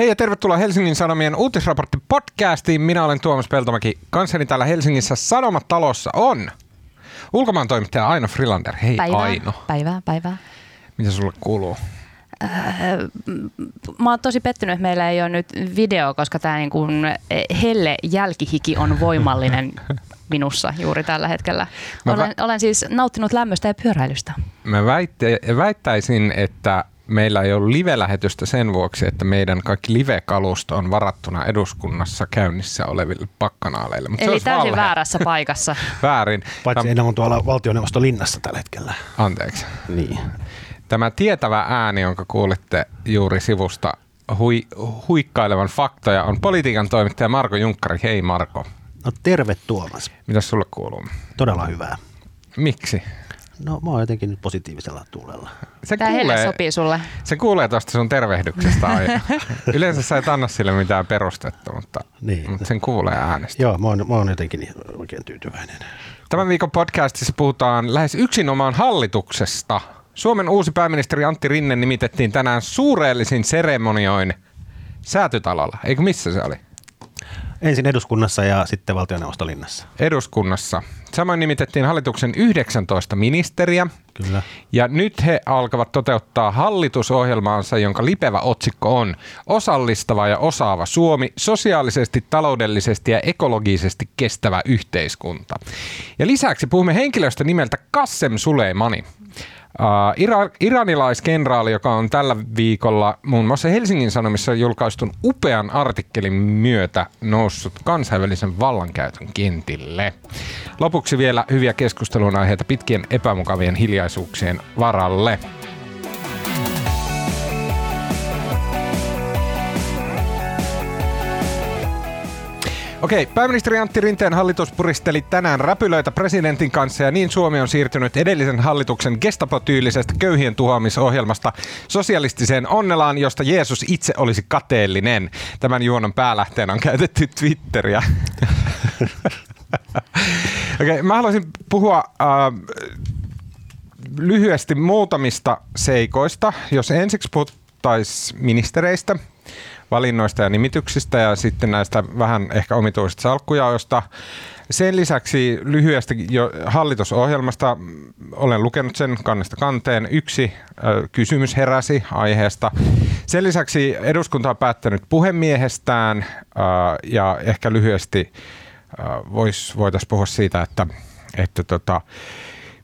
Hei ja tervetuloa Helsingin Sanomien uutisraportti podcastiin. Minä olen Tuomas Peltomäki. Kanssani täällä Helsingissä Sanomat-talossa on ulkomaan toimittaja Aino Frilander. Hei Päivää, Aino. päivää, päivää. Mitä sulle kuuluu? Mä oon tosi pettynyt, että meillä ei ole nyt video, koska tämä niin kuin helle jälkihiki on voimallinen minussa juuri tällä hetkellä. Olen, vä- olen siis nauttinut lämmöstä ja pyöräilystä. Mä väitte, väittäisin, että meillä ei ole live-lähetystä sen vuoksi, että meidän kaikki live-kalusto on varattuna eduskunnassa käynnissä oleville pakkanaaleille. Mut se Eli täysin valhe. väärässä paikassa. Väärin. Paitsi Tämä- enää on tuolla valtioneuvoston linnassa tällä hetkellä. Anteeksi. Niin. Tämä tietävä ääni, jonka kuulitte juuri sivusta hui, huikkailevan faktoja, on politiikan toimittaja Marko Junkkari. Hei Marko, No terve Tuomas. mitä sulle kuuluu? Todella hyvää. Miksi? No mä oon jotenkin nyt positiivisella tuulella. Se Tämä helle sopii sulle. se kuulee tuosta sun tervehdyksestä aina. Yleensä sä et anna sille mitään perustetta, mutta, Niin. mutta sen kuulee äänestä. Joo, mä oon, mä oon jotenkin oikein tyytyväinen. Tämän viikon podcastissa puhutaan lähes yksinomaan hallituksesta. Suomen uusi pääministeri Antti Rinne nimitettiin tänään suureellisin seremonioin säätytalolla. Eikö missä se oli? Ensin eduskunnassa ja sitten valtioneuvoston linnassa. eduskunnassa. Samoin nimitettiin hallituksen 19 ministeriä. Kyllä. Ja nyt he alkavat toteuttaa hallitusohjelmaansa, jonka lipevä otsikko on Osallistava ja osaava Suomi, sosiaalisesti, taloudellisesti ja ekologisesti kestävä yhteiskunta. Ja lisäksi puhumme henkilöstä nimeltä Kassem Suleimani. Uh, ira- iranilaiskenraali, joka on tällä viikolla muun muassa Helsingin Sanomissa julkaistun upean artikkelin myötä noussut kansainvälisen vallankäytön kentille. Lopuksi vielä hyviä keskustelun aiheita pitkien epämukavien hiljaisuuksien varalle. Okei, pääministeri Antti Rinteen hallitus puristeli tänään räpylöitä presidentin kanssa ja niin Suomi on siirtynyt edellisen hallituksen gestapo-tyylisestä köyhien tuhoamisohjelmasta sosialistiseen onnelaan, josta Jeesus itse olisi kateellinen. Tämän juonon päälähteenä on käytetty Twitteriä. Okei, mä haluaisin puhua äh, lyhyesti muutamista seikoista. Jos ensiksi puhuttaisiin ministereistä, valinnoista ja nimityksistä ja sitten näistä vähän ehkä omituisista salkkujaoista. Sen lisäksi lyhyesti jo hallitusohjelmasta olen lukenut sen kannesta kanteen. Yksi kysymys heräsi aiheesta. Sen lisäksi eduskunta on päättänyt puhemiehestään ja ehkä lyhyesti vois, voitaisiin puhua siitä, että, että tota,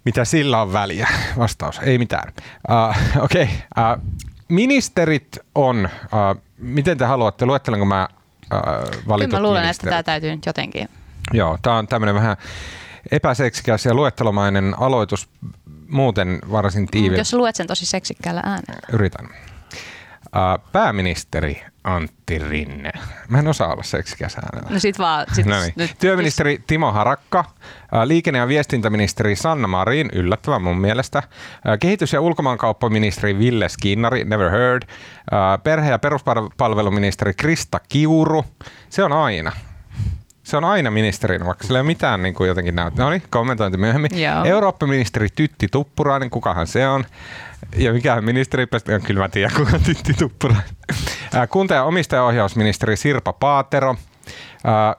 mitä sillä on väliä? Vastaus, ei mitään. Uh, Okei, okay. uh, ministerit on, uh, miten te haluatte, luettelenko mä uh, valitut Kyllä mä luulen, että ministerit? tämä täytyy nyt jotenkin. Joo, tämä on tämmöinen vähän epäseksikäs ja luettelomainen aloitus, muuten varsin tiivis. Jos luet sen tosi seksikkäällä äänellä. Yritän. Uh, pääministeri Antti Rinne. Mä en osaa olla seksikäs äänellä. No sit vaan. Sit No niin. nyt, Työministeri Timo Harakka, liikenne- ja viestintäministeri Sanna Marin, yllättävän mun mielestä, kehitys- ja ulkomaankauppaministeri Ville Skinnari, never heard, perhe- ja peruspalveluministeri Krista Kiuru, se on aina. Se on aina ministerinä, vaikka sillä ei ole mitään niin kuin jotenkin näyttää. No niin, kommentointi myöhemmin. Joo. Eurooppa-ministeri Tytti Tuppurainen, kukahan se on? Ja mikähän ministeri, kyllä mä tiedän, kuka on Tytti Tuppurainen. Ää, Kunta- ja omistajaohjausministeri Sirpa Paatero. Ää,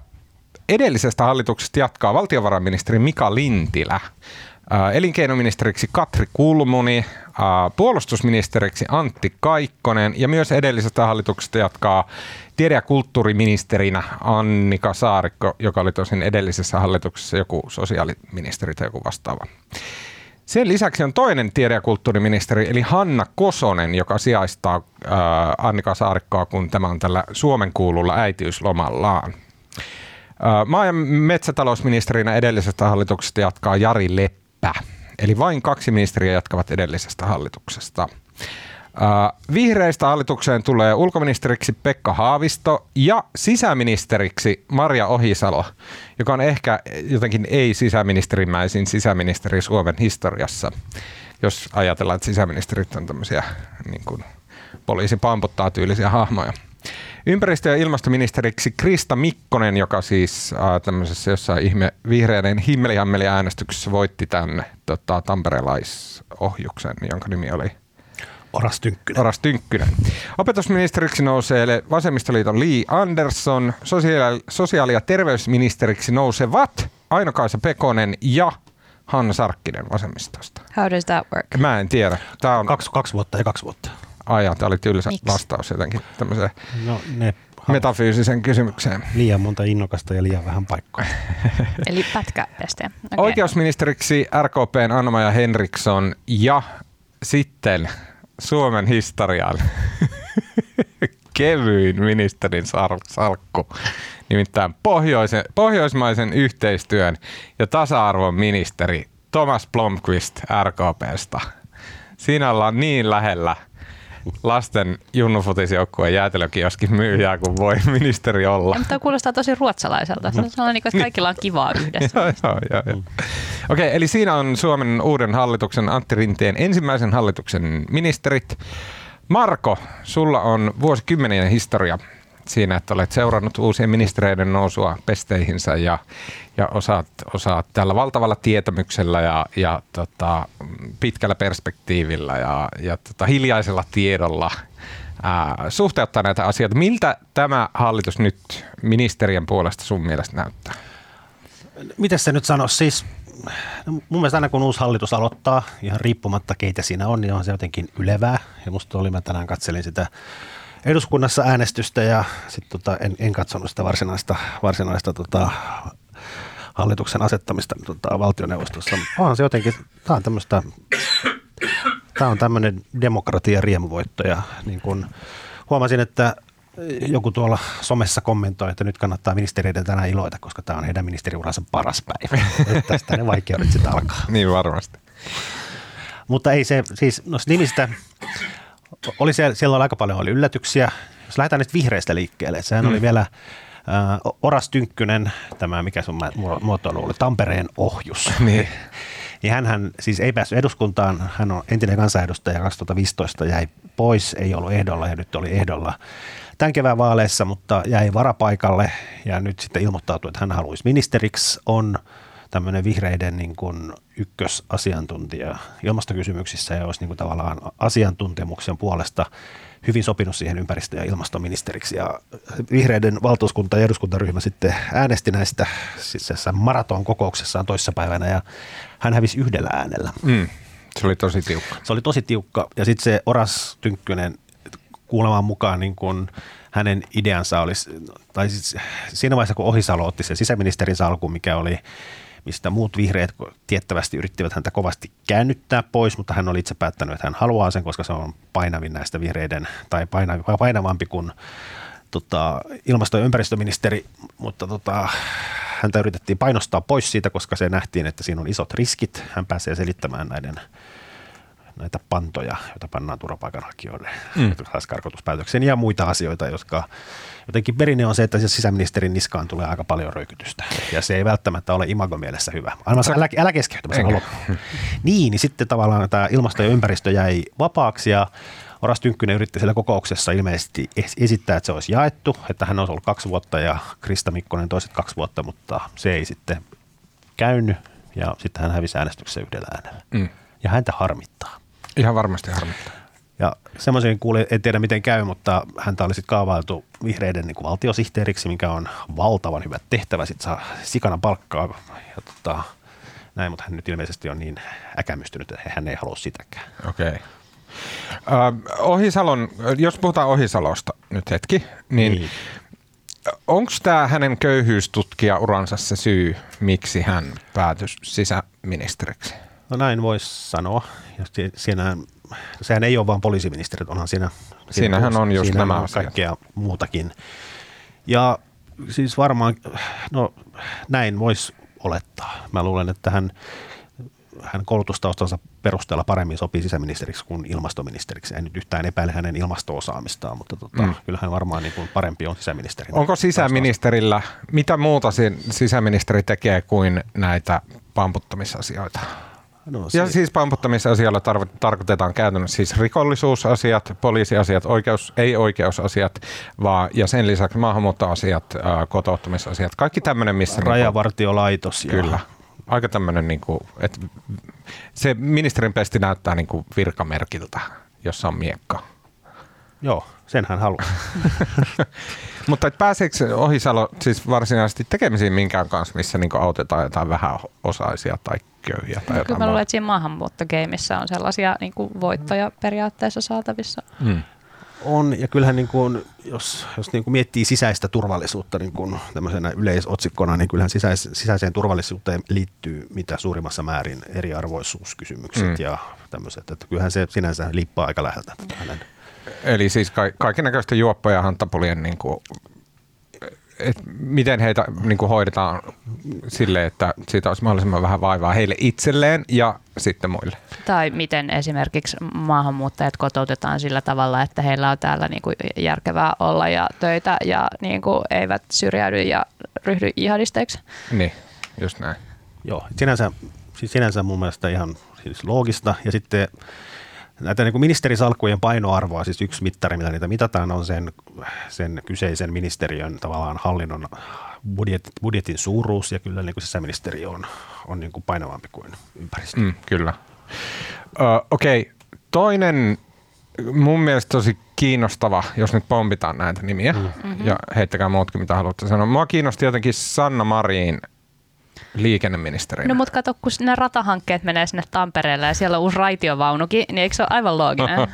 Edellisestä hallituksesta jatkaa valtiovarainministeri Mika Lintilä. Ää, Elinkeinoministeriksi Katri Kulmuni, puolustusministeriksi Antti Kaikkonen ja myös edellisestä hallituksesta jatkaa tiede- ja kulttuuriministerinä Annika Saarikko, joka oli tosin edellisessä hallituksessa joku sosiaaliministeri tai joku vastaava. Sen lisäksi on toinen tiede- ja kulttuuriministeri, eli Hanna Kosonen, joka sijaistaa ää, Annika Saarikkoa, kun tämä on tällä Suomen kuululla äitiyslomallaan. Ää, Maa- ja metsätalousministerinä edellisestä hallituksesta jatkaa Jari Leppä. Eli vain kaksi ministeriä jatkavat edellisestä hallituksesta. Ää, Vihreistä hallitukseen tulee ulkoministeriksi Pekka Haavisto ja sisäministeriksi Maria Ohisalo, joka on ehkä jotenkin ei-sisäministerimäisin sisäministeri Suomen historiassa, jos ajatellaan, että sisäministerit on tämmöisiä niin kuin poliisi pamputtaa tyylisiä hahmoja. Ympäristö- ja ilmastoministeriksi Krista Mikkonen, joka siis äh, tämmöisessä jossain ihme vihreiden himmelihammeli äänestyksessä voitti tämän tota, tamperelaisohjuksen, jonka nimi oli Oras Tynkkynen. Oras Tynkkynen. Opetusministeriksi nousee Vasemmistoliiton Li Andersson, sosiaali- sosiaali- ja terveysministeriksi nousevat Aino-Kaisa Pekonen ja Hanna Sarkkinen vasemmistosta. How does that work? Mä en tiedä. Tämä on Kaksi, kaksi vuotta ja kaksi vuotta. aja, tämä oli tylsä Miksi? vastaus jotenkin tämmöiseen No ne metafyysiseen kysymykseen. liian monta innokasta ja liian vähän paikkoja. Eli pätkätestejä. Okay. Oikeusministeriksi RKPn Anna-Maja Henriksson ja sitten Suomen historian kevyin ministerin salkku, nimittäin pohjoisen, pohjoismaisen yhteistyön ja tasa-arvon ministeri Thomas Blomqvist RKPstä. Siinä ollaan niin lähellä lasten junnufutisjoukkueen jäätelökioskin myyjää kuin voi ministeri olla. Ja, mutta kuulostaa tosi ruotsalaiselta. Se on sellainen, niin että kaikilla on kivaa yhdessä. Joo, joo, joo, joo. Okei, eli siinä on Suomen uuden hallituksen Antti Rinteen ensimmäisen hallituksen ministerit. Marko, sulla on vuosikymmenien historia siinä, että olet seurannut uusien ministereiden nousua pesteihinsä ja, ja osaat, osaat tällä valtavalla tietämyksellä ja, ja tota, pitkällä perspektiivillä ja, ja tota, hiljaisella tiedolla ää, suhteuttaa näitä asioita. Miltä tämä hallitus nyt ministerien puolesta sun mielestä näyttää? Miten se nyt sanoisi? Siis no mun mielestä aina kun uusi hallitus aloittaa, ihan riippumatta keitä siinä on, niin on se jotenkin ylevää. Ja musta oli, mä tänään katselin sitä eduskunnassa äänestystä ja sitten tota, en, en katsonut sitä varsinaista, varsinaista tota, hallituksen asettamista tota, valtioneuvostossa. Onhan se jotenkin, tämä on tämmöistä, tämä on tämmöinen demokratia riemuvoitto ja niin kun huomasin, että joku tuolla somessa kommentoi, että nyt kannattaa ministeriöiden tänään iloita, koska tämä on heidän ministeriuransa paras päivä. Että tästä ne vaikeudet sitten alkaa. Niin varmasti. Mutta ei se, siis noista nimistä, oli siellä, siellä oli aika paljon oli yllätyksiä. Jos lähdetään nyt vihreistä liikkeelle, sehän mm. oli vielä äh, Oras Tynkkynen, tämä mikä sun mu- muotoilu oli, Tampereen ohjus. Niin. Niin hän siis ei päässyt eduskuntaan, hän on entinen kansanedustaja 2015, jäi pois, ei ollut ehdolla ja nyt oli ehdolla tämän kevään vaaleissa, mutta jäi varapaikalle ja nyt sitten ilmoittautui, että hän haluaisi ministeriksi, on tämmöinen vihreiden niin kuin ykkösasiantuntija ilmastokysymyksissä ja olisi niin kuin tavallaan asiantuntemuksen puolesta hyvin sopinut siihen ympäristö- ja ilmastoministeriksi. Ja vihreiden valtuuskunta ja eduskuntaryhmä sitten äänesti näistä siis maraton kokouksessaan toissapäivänä ja hän hävisi yhdellä äänellä. Mm. Se oli tosi tiukka. Se oli tosi tiukka. Ja sitten se Oras Tynkkynen kuulemaan mukaan niin kun hänen ideansa olisi, tai siis siinä vaiheessa kun Ohisalo otti sen sisäministerin salkun, mikä oli mistä muut vihreät tiettävästi yrittivät häntä kovasti käännyttää pois, mutta hän oli itse päättänyt, että hän haluaa sen, koska se on painavin näistä vihreiden, tai painavampi kuin tota, ilmasto- ja ympäristöministeri, mutta tota, häntä yritettiin painostaa pois siitä, koska se nähtiin, että siinä on isot riskit. Hän pääsee selittämään näiden näitä pantoja, joita pannaan turvapaikanhakijoille mm. karkotuspäätöksen ja muita asioita, jotka jotenkin perinne on se, että sisäministerin niskaan tulee aika paljon röykytystä. Ja se ei välttämättä ole imago mielessä hyvä. Älä, älä, älä keskeytä, mä Niin, niin sitten tavallaan tämä ilmasto ja ympäristö jäi vapaaksi ja Oras Tynkkynen yritti siellä kokouksessa ilmeisesti esittää, että se olisi jaettu, että hän olisi ollut kaksi vuotta ja Krista Mikkonen toiset kaksi vuotta, mutta se ei sitten käynyt ja sitten hän hävisi äänestyksessä yhdellä äänellä. Mm. Ja häntä harmittaa. Ihan varmasti harmittaa. Ja semmoisen kuulin, en tiedä miten käy, mutta häntä oli sitten kaavailtu vihreiden niin kuin valtiosihteeriksi, mikä on valtavan hyvä tehtävä. Sitten saa sikana palkkaa ja tota, näin, mutta hän nyt ilmeisesti on niin äkämystynyt, että hän ei halua sitäkään. Okei. Okay. Uh, Ohisalon, jos puhutaan Ohisalosta nyt hetki, niin, niin. onko tämä hänen köyhyystutkija-uransa se syy, miksi hän päätyi sisäministeriksi? No näin voisi sanoa. Ja siinä, sehän ei ole vain poliisiministerit, onhan siinä, siinä Siinähän on just siinä nämä on asiat. kaikkea muutakin. Ja siis varmaan, no näin voisi olettaa. Mä luulen, että hän, hän koulutustaustansa perusteella paremmin sopii sisäministeriksi kuin ilmastoministeriksi. En nyt yhtään epäile hänen ilmasto-osaamistaan, mutta tota, mm. kyllähän varmaan niin kuin parempi on sisäministeri. Onko sisäministerillä, mitä muuta sisäministeri tekee kuin näitä pamputtamisasioita? No. Ja siis pamputtamisasioilla tar- tarkoitetaan käytännössä siis rikollisuusasiat, poliisiasiat, oikeus, ei-oikeusasiat vaan, ja sen lisäksi maahanmuuttoasiat, äh, kotouttamisasiat, kaikki tämmöinen, missä... Rajavartiolaitos. Niin kuin, kyllä. Aika tämmöinen, niin kuin, että se ministerin pesti näyttää niin kuin virkamerkiltä jossa on miekka. Joo, sen hän haluaa. Mutta et pääseekö Ohisalo siis varsinaisesti tekemisiin minkään kanssa, missä niin autetaan jotain vähän osaisia tai köyhiä? Tai no, kyllä mä luulen, että siinä maahanmuuttogeimissä on sellaisia niin kuin voittoja periaatteessa saatavissa. Mm. On, ja kyllähän niin kuin, jos, jos niin kuin miettii sisäistä turvallisuutta niin kuin tämmöisenä yleisotsikkona, niin kyllähän sisäis, sisäiseen turvallisuuteen liittyy mitä suurimmassa määrin eriarvoisuuskysymykset mm. ja tämmöiset. Että kyllähän se sinänsä liippaa aika läheltä hänen Eli siis ka- kaiken näköistä juoppoja ja hantapulien niin kuin, et miten heitä niin kuin hoidetaan sille, että siitä olisi mahdollisimman vähän vaivaa heille itselleen ja sitten muille. Tai miten esimerkiksi maahanmuuttajat kotoutetaan sillä tavalla, että heillä on täällä niin kuin järkevää olla ja töitä ja niin kuin eivät syrjäydy ja ryhdy jihadisteiksi. Niin, just näin. Joo, sinänsä, siis sinänsä mun mielestä ihan siis loogista ja sitten näitä niin kuin ministerisalkkujen painoarvoa, siis yksi mittari, mitä niitä mitataan, on sen, sen kyseisen ministeriön tavallaan hallinnon budjet, budjetin suuruus, ja kyllä niin kuin sisäministeriö on, on niin kuin painavampi kuin ympäristö. Mm, kyllä. Uh, Okei, okay. toinen mun mielestä tosi kiinnostava, jos nyt pompitaan näitä nimiä, mm-hmm. ja heittäkää muutkin mitä haluatte sanoa. Mua kiinnosti jotenkin Sanna Marin liikenneministerinä. No mutta kato, kun ne ratahankkeet menee sinne Tampereelle ja siellä on uusi raitiovaunukin, niin eikö se ole aivan looginen?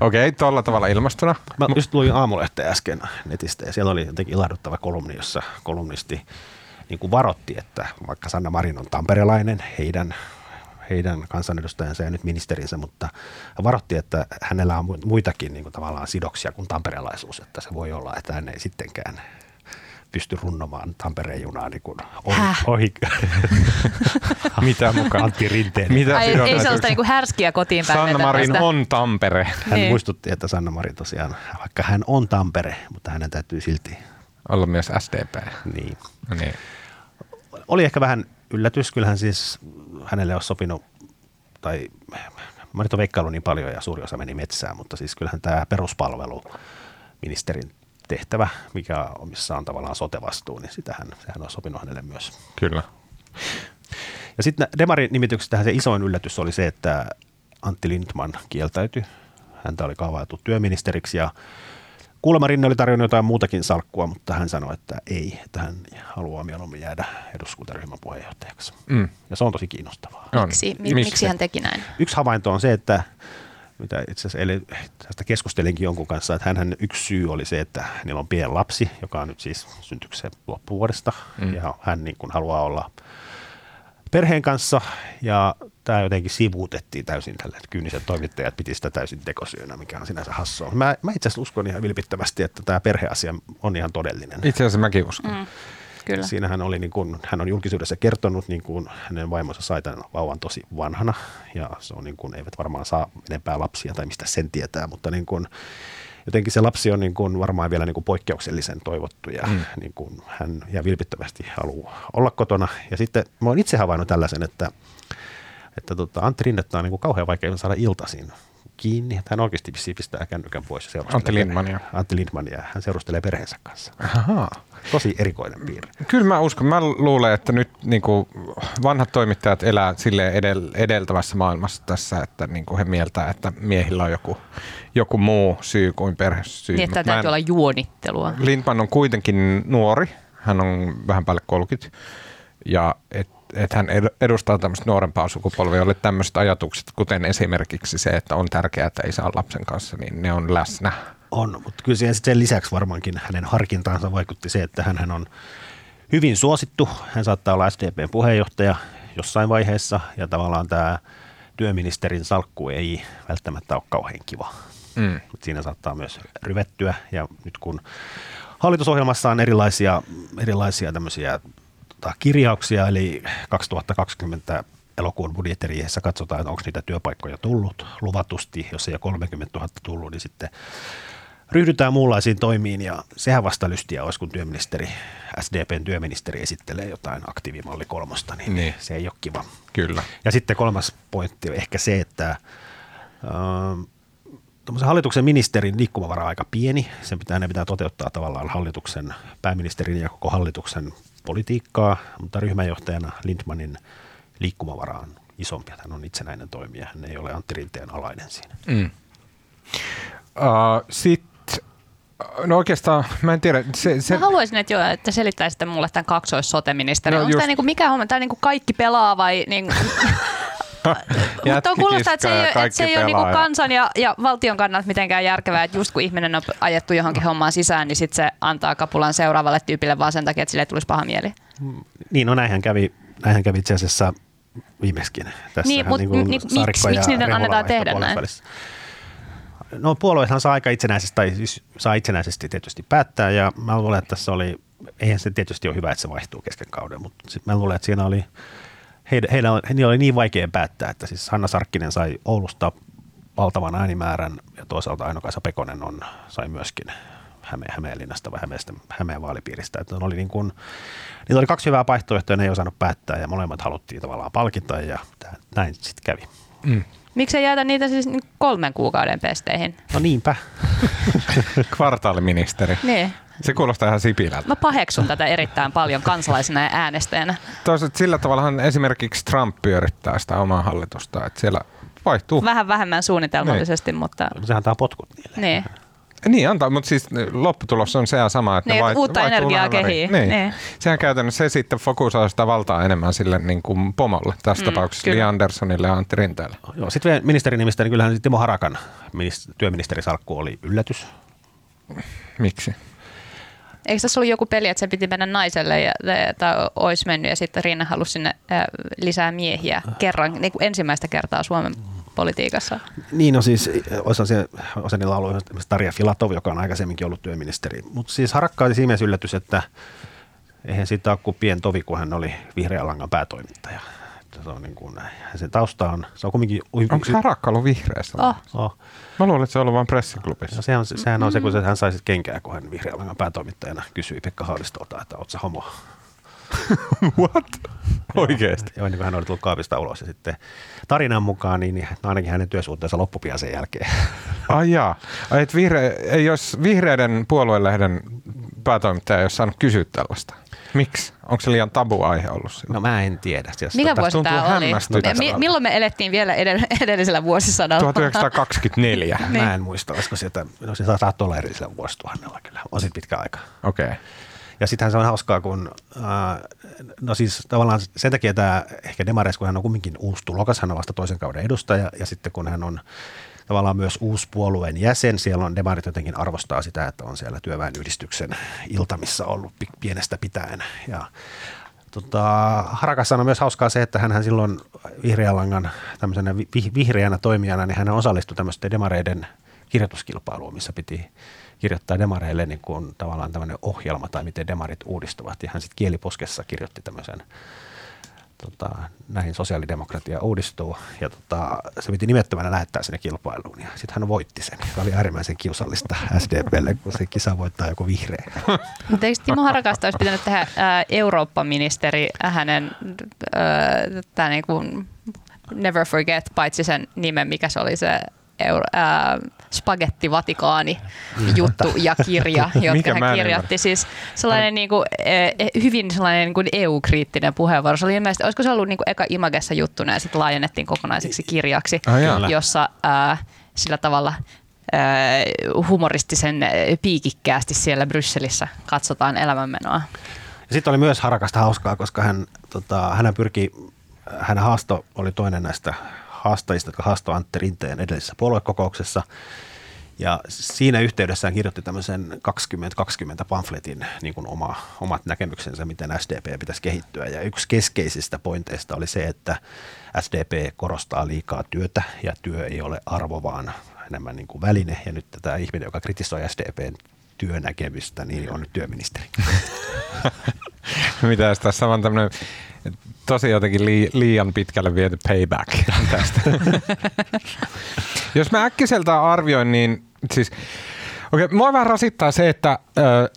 Okei, okay, tuolla tavalla ilmastuna. Mä just luin aamulehteä äsken netistä ja siellä oli jotenkin ilahduttava kolumni, jossa kolumnisti niin kuin varotti, että vaikka Sanna Marin on tamperelainen, heidän heidän kansanedustajansa ja nyt ministerinsä, mutta varotti, että hänellä on muitakin niin kuin tavallaan sidoksia kuin tamperelaisuus, että se voi olla, että hän ei sittenkään pysty runnomaan Tampereen junaa niin kuin ohi. ohi. Mitä mukaan? Antti Rinteen. Mitä Ai, ei sellaista niin kuin härskiä kotiin päin Sanna Marin on Tampere. Hän niin. muistutti, että Sanna Marin tosiaan, vaikka hän on Tampere, mutta hänen täytyy silti olla myös SDP. Niin. niin. Oli ehkä vähän yllätys. Kyllähän siis hänelle olisi sopinut, tai mä nyt on veikkailu niin paljon ja suuri osa meni metsään, mutta siis kyllähän tämä peruspalvelu ministerin tehtävä, mikä on, missä on tavallaan sotevastuu, niin sitähän, sehän on sopinut hänelle myös. Kyllä. Ja sitten Demarin nimityksestä se isoin yllätys oli se, että Antti Lindman kieltäytyi. Häntä oli kaavailtu työministeriksi ja Kuulemma Rinne oli tarjonnut jotain muutakin salkkua, mutta hän sanoi, että ei, että hän haluaa mieluummin jäädä eduskuntaryhmän puheenjohtajaksi. Mm. Ja se on tosi kiinnostavaa. Miksi? Miksi? Miksi hän teki näin? Yksi havainto on se, että mitä itse asiassa eilen tästä keskustelinkin jonkun kanssa, että hänhän yksi syy oli se, että niillä on pieni lapsi, joka on nyt siis syntykseen loppuvuodesta, mm. ja hän niin kuin haluaa olla perheen kanssa, ja tämä jotenkin sivuutettiin täysin tälle, että kyyniset toimittajat piti sitä täysin tekosyynä, mikä on sinänsä hassua. Mä, mä itse asiassa uskon ihan vilpittävästi, että tämä perheasia on ihan todellinen. Itse asiassa mäkin uskon. Mm. Kyllä. Siinä hän, oli niin kuin, hän on julkisuudessa kertonut, niin kuin hänen vaimonsa sai tämän vauvan tosi vanhana ja se on niin kuin, eivät varmaan saa enempää lapsia tai mistä sen tietää, mutta niin kuin, jotenkin se lapsi on niin kuin varmaan vielä niin kuin poikkeuksellisen toivottu ja mm. niin kuin hän ja vilpittömästi haluaa olla kotona. Ja sitten mä oon itse havainnut tällaisen, että, että tota, Antti Rinnettä on niin kuin kauhean vaikea saada iltaisin kiinni. Hän oikeasti pistää kännykän pois. Ja Antti Lindman, ja. Antti Lindman ja hän seurustelee perheensä kanssa. Aha. Tosi erikoinen piirre. Kyllä mä uskon. Mä luulen, että nyt niin kuin vanhat toimittajat elää sille edel, edeltävässä maailmassa tässä, että niin kuin he mieltää, että miehillä on joku, joku muu syy kuin perhesyy. Niin, että täytyy en, olla juonittelua. Lindman on kuitenkin nuori. Hän on vähän päälle 30. Ja et, et hän edustaa tämmöistä nuorempaa sukupolvia, jolle tämmöiset ajatukset, kuten esimerkiksi se, että on tärkeää, että ei saa lapsen kanssa, niin ne on läsnä on, mutta kyllä siihen sen lisäksi varmaankin hänen harkintaansa vaikutti se, että hän on hyvin suosittu. Hän saattaa olla SDPn puheenjohtaja jossain vaiheessa ja tavallaan tämä työministerin salkku ei välttämättä ole kauhean kiva. Mm. Siinä saattaa myös ryvettyä ja nyt kun hallitusohjelmassa on erilaisia, erilaisia tämmöisiä tota, kirjauksia, eli 2020 elokuun budjettiriihessä katsotaan, että onko niitä työpaikkoja tullut luvatusti. Jos ei ole 30 000 tullut, niin sitten ryhdytään muunlaisiin toimiin ja sehän vasta lystiä olisi, kun työministeri, SDPn työministeri esittelee jotain aktiivimalli kolmosta, niin, niin. se ei ole kiva. Kyllä. Ja sitten kolmas pointti on ehkä se, että äh, hallituksen ministerin liikkumavara on aika pieni. Sen pitää, ne pitää toteuttaa tavallaan hallituksen, pääministerin ja koko hallituksen politiikkaa, mutta ryhmänjohtajana Lindmanin liikkumavara on isompi, hän on itsenäinen toimija, hän ei ole Antti Rinteen alainen siinä. Mm. Uh, Sitten, no oikeastaan, mä en tiedä. Se, se... Mä haluaisin, että, jo, että selittäisitte mulle tämän kaksois sote-ministeri. No Onko just- tämä niinku mikä homma? Tämä niinku kaikki pelaa vai... Niinku... Mutta on kuulostaa, että se ei, että se ei ole niinku kansan ja, ja valtion kannalta mitenkään järkevää, että just kun ihminen on ajettu johonkin hommaan sisään, niin sitten se antaa kapulan seuraavalle tyypille vaan sen takia, että sille tulisi paha mieli. Niin, no näinhän kävi, näinhän kävi itse asiassa viimeiskin. Tässä Niin, mut ni- miksi- miksi niiden annetaan tehdä näin? No puolueethan saa aika itsenäisesti, tai siis saa itsenäisesti tietysti päättää, ja mä luulen, että tässä oli, eihän se tietysti ole hyvä, että se vaihtuu kesken kauden, mutta mä luulen, että siinä oli, heidän, heidän, heidän oli niin vaikea päättää, että siis Hanna Sarkkinen sai Oulusta valtavan äänimäärän, ja toisaalta Aino-Kaisa Pekonen on, sai myöskin Häme, Hämeenlinnasta vai Hämeestä, Hämeen vaalipiiristä. Että oli niin kuin, niillä oli kaksi hyvää vaihtoehtoa, ja ne ei osannut päättää, ja molemmat haluttiin tavallaan palkita, ja näin sitten kävi. Mm. Miksi jäätä niitä siis kolmen kuukauden pesteihin? No niinpä. Kvartaaliministeri. Niin. Se kuulostaa ihan Sipilältä. Mä paheksun tätä erittäin paljon kansalaisena ja äänestäjänä. Toisaalta sillä tavallahan esimerkiksi Trump pyörittää sitä omaa hallitusta, että siellä vaihtuu. Vähän vähemmän suunnitelmallisesti, mutta Se antaa potkut niille. niin. Niin antaa, mutta siis lopputulos on se ja sama, että Niin, ne että vai- uutta vaihtuu energiaa kehiin. Niin. Niin. Sehän käytännössä se sitten fokusoi sitä valtaa enemmän sille niin kuin pomolle, tässä Mm, tapauksessa kyllä. Li Anderssonille ja Antti Rinteelle. Joo, sitten vielä ministerinimistä, niin kyllähän Timo Harakan minis- työministerisalkku oli yllätys. Miksi? Eikö tässä ollut joku peli, että se piti mennä naiselle ja, tai olisi mennyt ja sitten Rinne halusi sinne ää, lisää miehiä kerran, niin kuin ensimmäistä kertaa Suomen politiikassa. Niin, no siis osa, se, osa niillä on ollut esimerkiksi Tarja Filatov, joka on aikaisemminkin ollut työministeri. Mutta siis Harakka oli siinä mielessä yllätys, että eihän siitä ole kuin pien tovi, kun hän oli Vihreän langan päätoimittaja. Että Se on niin kuin, sen tausta on, se on kumminkin... Onko Harakka ollut vihreässä? Oh. Oh. Mä luulen, että se on ollut vain pressiklubissa. No sehän, on, sehän on se, kun se, hän sai kenkää, kun hän Vihreän langan päätoimittajana kysyi Pekka Haavistolta, että oot sä homo. What? Oikeesti? Joo, niin kuin hän oli tullut kaapista ulos. Ja sitten tarinan mukaan, niin, niin no ainakin hänen työsuhteensa loppui pian sen jälkeen. Ai jaa. Ai, et vihre, ei jos vihreiden puoluelehden päätoimittaja ei ole saanut kysyä tällaista. Miksi? Onko se liian tabu-aihe ollut sillä? No mä en tiedä. Siis Mikä vuosi tuntuu tämä oli? Mi- milloin me elettiin vielä edell- edellisellä vuosisadalla? 1924. Niin. Mä en muista, olisiko sieltä, no se saattaa olla edellisellä vuosituhannella kyllä, on sitten pitkä aika. Okei. Okay. Ja sittenhän se on hauskaa, kun, äh, no siis tavallaan sen takia tämä ehkä Demares, kun hän on kumminkin uusi tulokas, hän on vasta toisen kauden edustaja, ja sitten kun hän on tavallaan myös uusi puolueen jäsen, siellä on Demarit jotenkin arvostaa sitä, että on siellä työväenyhdistyksen iltamissa ollut pi- pienestä pitäen, ja Tota, Harakassa on myös hauskaa se, että hän silloin vihreän langan tämmöisenä vi- vihreänä toimijana, niin hän osallistui tämmöisten demareiden kirjoituskilpailuun, missä piti kirjoittaa demareille niin kuin tavallaan tämmöinen ohjelma tai miten demarit uudistuvat. Ja hän sitten kieliposkessa kirjoitti tämmöisen tota, näihin sosiaalidemokratia uudistuu. Ja tota, se piti nimettömänä lähettää sinne kilpailuun. Ja sitten hän voitti sen. Se oli äärimmäisen kiusallista SDPlle, kun se kisa voittaa joku vihreä. Mutta eikö Timo Harakasta olisi pitänyt tehdä Eurooppa-ministeri hänen ää, tää niinku Never Forget, paitsi sen nimen, mikä se oli se Euro, ää, Spagetti Vatikaani juttu ja kirja, jotka hän kirjoitti. Siis sellainen niinku, e, hyvin sellainen niinku EU-kriittinen puheenvuoro. Se oli ilmeisesti, olisiko se ollut niinku eka Imagessa juttuna ja sitten laajennettiin kokonaiseksi kirjaksi, Ai jaa. jossa ää, sillä tavalla ää, humoristisen ää, piikikkäästi siellä Brysselissä katsotaan elämänmenoa. Ja sitten oli myös Harakasta hauskaa, koska hän, tota, hän pyrki, hänen haasto oli toinen näistä haastajista, jotka haastoi Antti Rinteen edellisessä puoluekokouksessa. Ja siinä yhteydessä hän kirjoitti tämmöisen 2020 pamfletin niin kuin oma, omat näkemyksensä, miten SDP pitäisi kehittyä. Ja yksi keskeisistä pointeista oli se, että SDP korostaa liikaa työtä ja työ ei ole arvo, vaan enemmän niin kuin väline. Ja nyt tätä ihminen, joka kritisoi SDPn työnäkemystä, niin on nyt työministeri. Mitä jos tässä on tämmöinen tosi jotenkin li, liian pitkälle viety payback tästä. jos mä äkkiseltä arvioin, niin siis okei, mua vähän rasittaa se, että ö,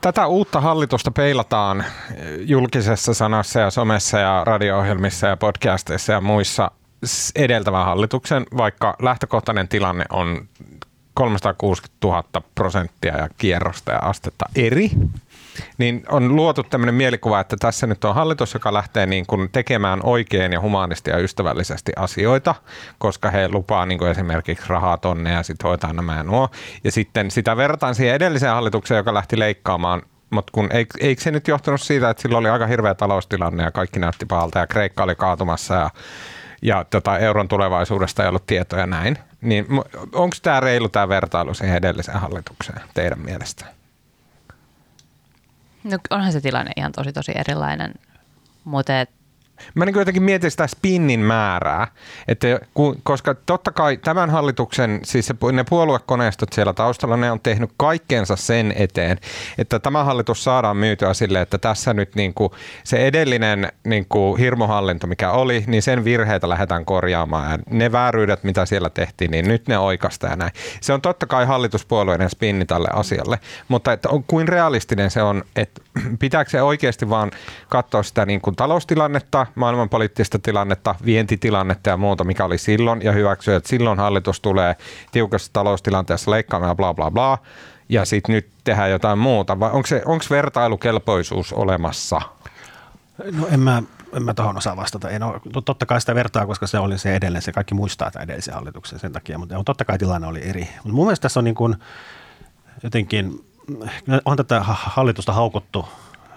tätä uutta hallitusta peilataan julkisessa sanassa ja somessa ja radio-ohjelmissa ja podcasteissa ja muissa edeltävän hallituksen, vaikka lähtökohtainen tilanne on 360 000 prosenttia ja kierrosta ja astetta eri. Niin on luotu tämmöinen mielikuva, että tässä nyt on hallitus, joka lähtee niin kuin tekemään oikein ja humaanisti ja ystävällisesti asioita, koska he lupaa niin kuin esimerkiksi rahaa tonne ja sitten hoitaa nämä ja nuo. Ja sitten sitä vertaan siihen edelliseen hallitukseen, joka lähti leikkaamaan mutta kun eikö, se nyt johtunut siitä, että sillä oli aika hirveä taloustilanne ja kaikki näytti pahalta ja Kreikka oli kaatumassa ja, ja tota, euron tulevaisuudesta ei ollut tietoja näin. Niin onko tämä reilu tämä vertailu siihen edelliseen hallitukseen teidän mielestä? No onhan se tilanne ihan tosi tosi erilainen, mutta et Mä niin jotenkin mietin sitä spinnin määrää, että kun, koska totta kai tämän hallituksen, siis ne puoluekoneistot siellä taustalla, ne on tehnyt kaikkeensa sen eteen, että tämä hallitus saadaan myytyä sille, että tässä nyt niin kuin se edellinen niin kuin hirmohallinto, mikä oli, niin sen virheitä lähdetään korjaamaan ja ne vääryydet, mitä siellä tehtiin, niin nyt ne oikeasta ja näin. Se on totta kai hallituspuolueiden spinni tälle asialle, mutta että on, kuin realistinen se on, että pitääkö se oikeasti vaan katsoa sitä niin kuin taloustilannetta, maailmanpoliittista tilannetta, vientitilannetta ja muuta, mikä oli silloin, ja hyväksyä, että silloin hallitus tulee tiukassa taloustilanteessa leikkaamaan bla bla bla, ja sitten nyt tehdään jotain muuta, vai onko, se, onko vertailukelpoisuus olemassa? No en mä, en mä tuohon osaa vastata. En ole, totta kai sitä vertaa, koska se oli se edellinen, se kaikki muistaa tämän edellisen hallituksen sen takia, mutta totta kai tilanne oli eri. Mutta mun mielestä tässä on niin kuin jotenkin, on tätä hallitusta haukuttu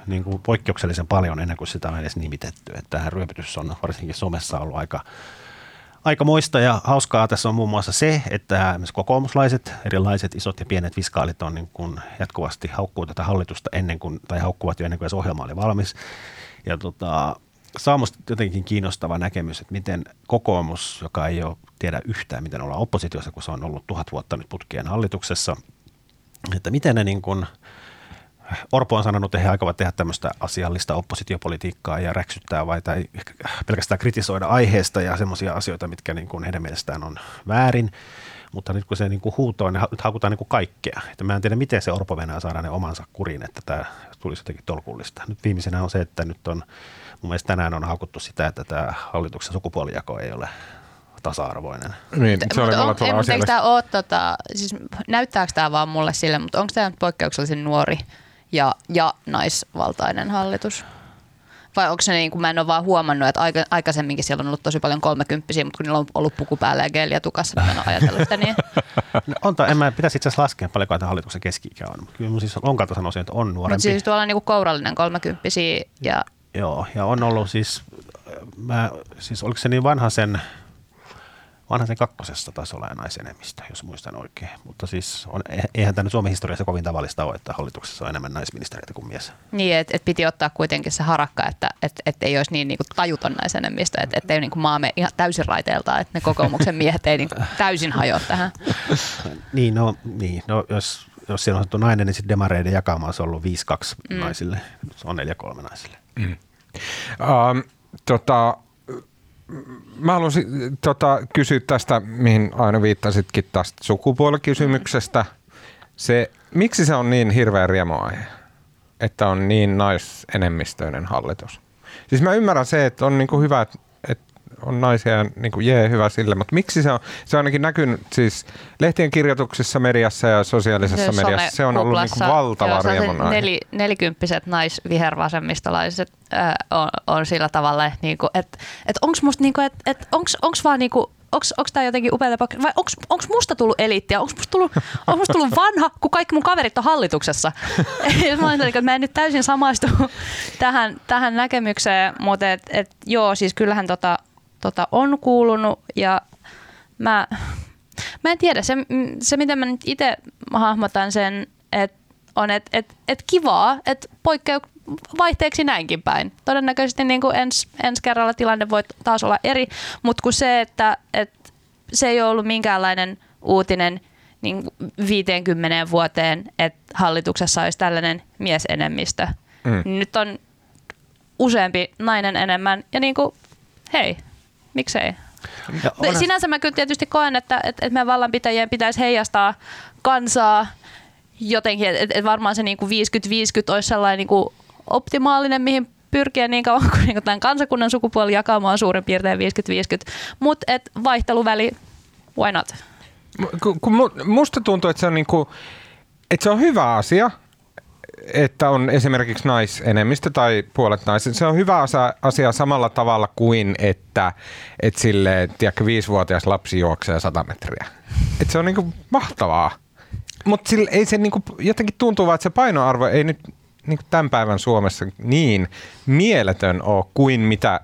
niin kuin poikkeuksellisen paljon ennen kuin sitä on edes nimitetty. Että tämä ryöpytys on varsinkin somessa ollut aika, aika moista ja hauskaa tässä on muun muassa se, että kokoomuslaiset, erilaiset isot ja pienet viskaalit on niin kuin jatkuvasti haukkuu tätä hallitusta ennen kuin, tai haukkuvat jo ennen kuin se ohjelma oli valmis. Ja tota, Saamusta jotenkin kiinnostava näkemys, että miten kokoomus, joka ei ole tiedä yhtään, miten ollaan oppositiossa, kun se on ollut tuhat vuotta nyt putkien hallituksessa, että miten ne niin kuin – Orpo on sanonut, että he aikovat tehdä tämmöistä asiallista oppositiopolitiikkaa ja räksyttää vai tai pelkästään kritisoida aiheesta ja semmoisia asioita, mitkä niin kuin heidän mielestään on väärin. Mutta nyt kun se niin kuin huutoo, niin nyt haukutaan niin kuin kaikkea. Että mä en tiedä, miten se Orpo Venäjä saadaan ne omansa kuriin, että tämä tulisi jotenkin tolkullista. Nyt viimeisenä on se, että nyt on, mun mielestä tänään on haukuttu sitä, että tämä hallituksen sukupuolijako ei ole tasa-arvoinen. Niin, se oli on, ei, mutta eikö tämä ole, tota, siis näyttääkö tämä vaan mulle sille, mutta onko tämä poikkeuksellisen nuori ja, ja naisvaltainen hallitus? Vai onko se niin kuin mä en ole vaan huomannut, että aika, aikaisemminkin siellä on ollut tosi paljon kolmekymppisiä, mutta kun niillä on ollut puku päällä ja geliä tukassa, niin en ole ajatellut sitä niin. No, on to, en mä pitäisi itse asiassa laskea paljonko tämä hallituksen keski on. Kyllä mun siis on kautta sanoisin, että on nuorempi. Mutta siis tuolla on niin kuin kourallinen kolmekymppisiä ja... Joo, ja on ollut siis, mä, siis oliko se niin vanha sen Vanhan sen kakkosessa taisi olla naisenemmistö, jos muistan oikein. Mutta siis on, eihän tämä Suomen historiassa kovin tavallista ole, että hallituksessa on enemmän naisministeriöitä kuin mies. Niin, että et piti ottaa kuitenkin se harakka, että et, et ei olisi niin, niin kuin tajuton naisenemmistö, että et ei niin kuin maamme ihan täysin raiteelta, että ne kokoomuksen miehet ei niin kuin täysin hajoa tähän. niin, no, niin, no jos, jos siellä on sanottu nainen, niin sitten demareiden jakama on ollut 5-2 mm. naisille. Se on 4-3 naisille. Mm. Um, tota, mä haluaisin tota, kysyä tästä, mihin aina viittasitkin tästä sukupuolikysymyksestä. Se, miksi se on niin hirveä riemuaihe, että on niin naisenemmistöinen hallitus? Siis mä ymmärrän se, että on niinku hyvä, että on naisia ja niin kuin, jee, hyvä sille, mutta miksi se on, se on ainakin näkynyt siis lehtien kirjoituksissa, mediassa ja sosiaalisessa se mediassa, se on ollut niin kuin valtava riemun neli, Nelikymppiset naisvihervasemmistolaiset äh, on, on, sillä tavalla, että niinku, et, et onko musta niinku, et, et onks, vaan niinku, onko tämä jotenkin upeata vai onko musta tullut eliittiä, onko musta tullut, musta tullut vanha, kun kaikki mun kaverit on hallituksessa. mä, olen, että mä en nyt täysin samaistu tähän, tähän näkemykseen, mutta et, et, joo, siis kyllähän tota, tota, on kuulunut ja mä, mä en tiedä, se, se miten mä nyt itse hahmotan sen, että on, että et, et kivaa, että poikkeu vaihteeksi näinkin päin. Todennäköisesti niin kuin ens, ensi kerralla tilanne voi taas olla eri, mutta kun se, että, että se ei ole ollut minkäänlainen uutinen niin 50 vuoteen, että hallituksessa olisi tällainen miesenemmistö. Mm. Nyt on useampi nainen enemmän ja niin kuin, hei, miksei? Ja Sinänsä mä kyllä tietysti koen, että, että, että meidän vallanpitäjien pitäisi heijastaa kansaa jotenkin, että, että varmaan se niin kuin 50-50 olisi sellainen niin kuin optimaalinen, mihin pyrkiä niin kauan kuin, niin kuin tämän kansakunnan sukupuoli jakamaan suurin piirtein 50-50, mutta vaihteluväli, why not? Kun musta tuntuu, että se on, niin kuin, että se on hyvä asia, että on esimerkiksi naisenemmistö tai puolet naiset. Se on hyvä asia, asia samalla tavalla kuin, että et sille, tiedätkö, viisivuotias lapsi juoksee 100 metriä. Et se on niinku mahtavaa. Mutta ei se niinku, jotenkin tuntuu vaan, että se painoarvo ei nyt niinku tämän päivän Suomessa niin mieletön ole kuin mitä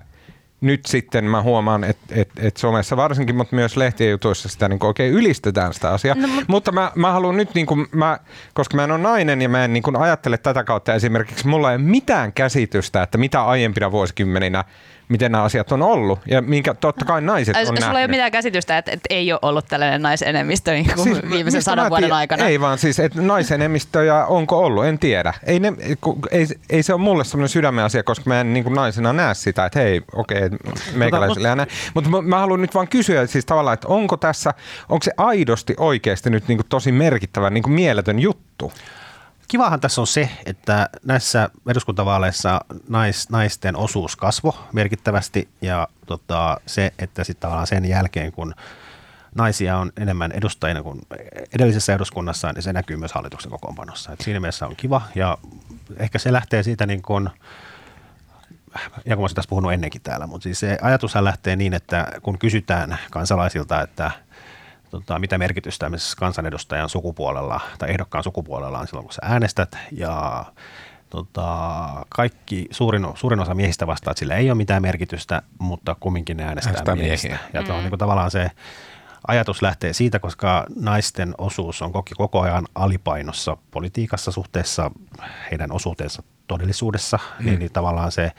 nyt sitten mä huomaan, että et, et somessa varsinkin, mutta myös lehtien jutuissa sitä niin oikein ylistetään sitä asiaa. No, mutta mutta mä, mä haluan nyt, niin kuin, mä, koska mä en ole nainen ja mä en niin kuin ajattele tätä kautta esimerkiksi, mulla ei ole mitään käsitystä, että mitä aiempina vuosikymmeninä – miten nämä asiat on ollut ja minkä totta kai naiset on Sulla nähnyt. ei ole mitään käsitystä, että, että ei ole ollut tällainen naisenemmistö niin kuin siis, viimeisen sadan vuoden tiedän? aikana. Ei vaan siis, että naisenemmistöjä onko ollut, en tiedä. Ei, ne, ei, ei se ole mulle semmoinen sydämen asia, koska mä en niin kuin naisena näe sitä, että hei, okei, okay, meikäläisille näin. Mutta mä, mä haluan nyt vaan kysyä siis tavallaan, että onko tässä, onko se aidosti oikeasti nyt niin kuin tosi merkittävä, niin kuin mieletön juttu? Kivahan tässä on se, että näissä eduskuntavaaleissa nais, naisten osuus kasvo merkittävästi ja tota, se, että sitten sen jälkeen, kun naisia on enemmän edustajina kuin edellisessä eduskunnassa, niin se näkyy myös hallituksen kokoonpanossa. Et siinä mielessä on kiva ja ehkä se lähtee siitä niin kuin, ja kun mä tässä puhunut ennenkin täällä, mutta siis se ajatushan lähtee niin, että kun kysytään kansalaisilta, että – tota, mitä merkitystä kansanedustajan sukupuolella tai ehdokkaan sukupuolella on silloin, kun sä äänestät. Ja tota, kaikki, suurin, suurin osa miehistä vastaa, että sillä ei ole mitään merkitystä, mutta kumminkin ne äänestää miehistä. Miehiä. Ja mm. on niin kuin, tavallaan se ajatus lähtee siitä, koska naisten osuus on koko ajan alipainossa politiikassa suhteessa heidän osuutensa todellisuudessa, mm. niin, niin tavallaan se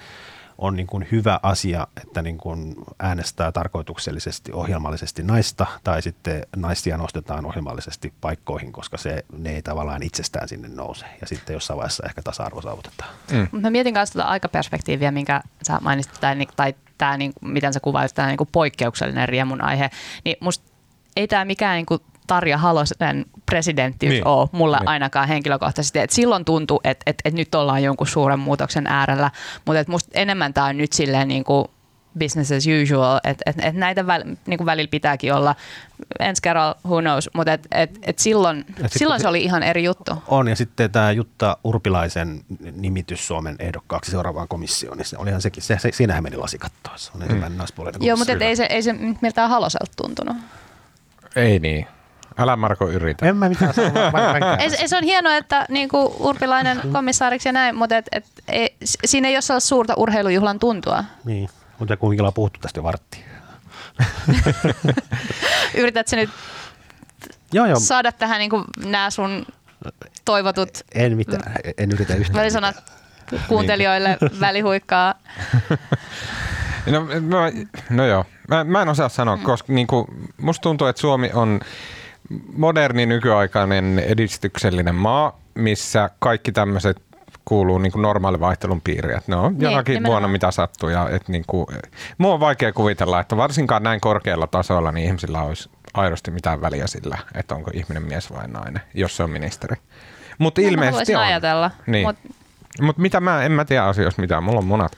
on niin kuin hyvä asia, että niin kuin äänestää tarkoituksellisesti, ohjelmallisesti naista tai sitten naisia nostetaan ohjelmallisesti paikkoihin, koska se, ne ei tavallaan itsestään sinne nouse ja sitten jossain vaiheessa ehkä tasa-arvo saavutetaan. Mm. Mä mietin myös tätä aikaperspektiiviä, minkä sä mainitsit, tai, tai tämä, niin, miten sä kuvailit, tämä niin poikkeuksellinen riemun aihe, niin musta ei tämä mikään niin kuin Tarja Halosen presidenttiys niin. ole mulle niin. ainakaan henkilökohtaisesti. Et silloin tuntuu, että et, et nyt ollaan jonkun suuren muutoksen äärellä, mutta musta enemmän tämä on nyt silleen niin kuin business as usual, että et, et näitä väl, niin kuin välillä pitääkin olla. Ensi kerralla, who knows, mutta et, et, et silloin, silloin se oli ihan eri juttu. On, ja sitten tämä Jutta Urpilaisen nimitys Suomen ehdokkaaksi seuraavaan komissioon, niin se olihan sekin, se, se, siinähän meni lasikattoa, se on ensimmäinen mm. naispuolinen Joo, mutta ei se, ei se miltään haloselta tuntunut. Ei niin. Älä Marko yritä. En mä mitään sanoa. ei, se on hienoa, että niinku Urpilainen komissaariksi ja näin, mutta et, et, et, siinä ei ole sellaista suurta urheilujuhlan tuntua. Niin, mutta kuinka ollaan puhuttu tästä varttia. Yritätkö nyt joo, joo. saada tähän niinku nämä sun toivotut... En mitään, en yritä yhtään Välisanat kuuntelijoille välihuikkaa. No, mä, no joo, mä, mä en osaa sanoa, mm. koska niin kuin, musta tuntuu, että Suomi on moderni nykyaikainen edistyksellinen maa, missä kaikki tämmöiset kuuluu niin kuin normaali vaihtelun piiriin. Että ne on niin, jonakin nimenomaan. vuonna mitä sattuu. Ja, et niin kuin, mua on vaikea kuvitella, että varsinkaan näin korkealla tasolla niin ihmisillä olisi aidosti mitään väliä sillä, että onko ihminen mies vai nainen, jos se on ministeri. Mutta no, ilmeisesti on. ajatella. Niin. Mut... Mut mitä mä, en mä tiedä asioista mitään, mulla on munat.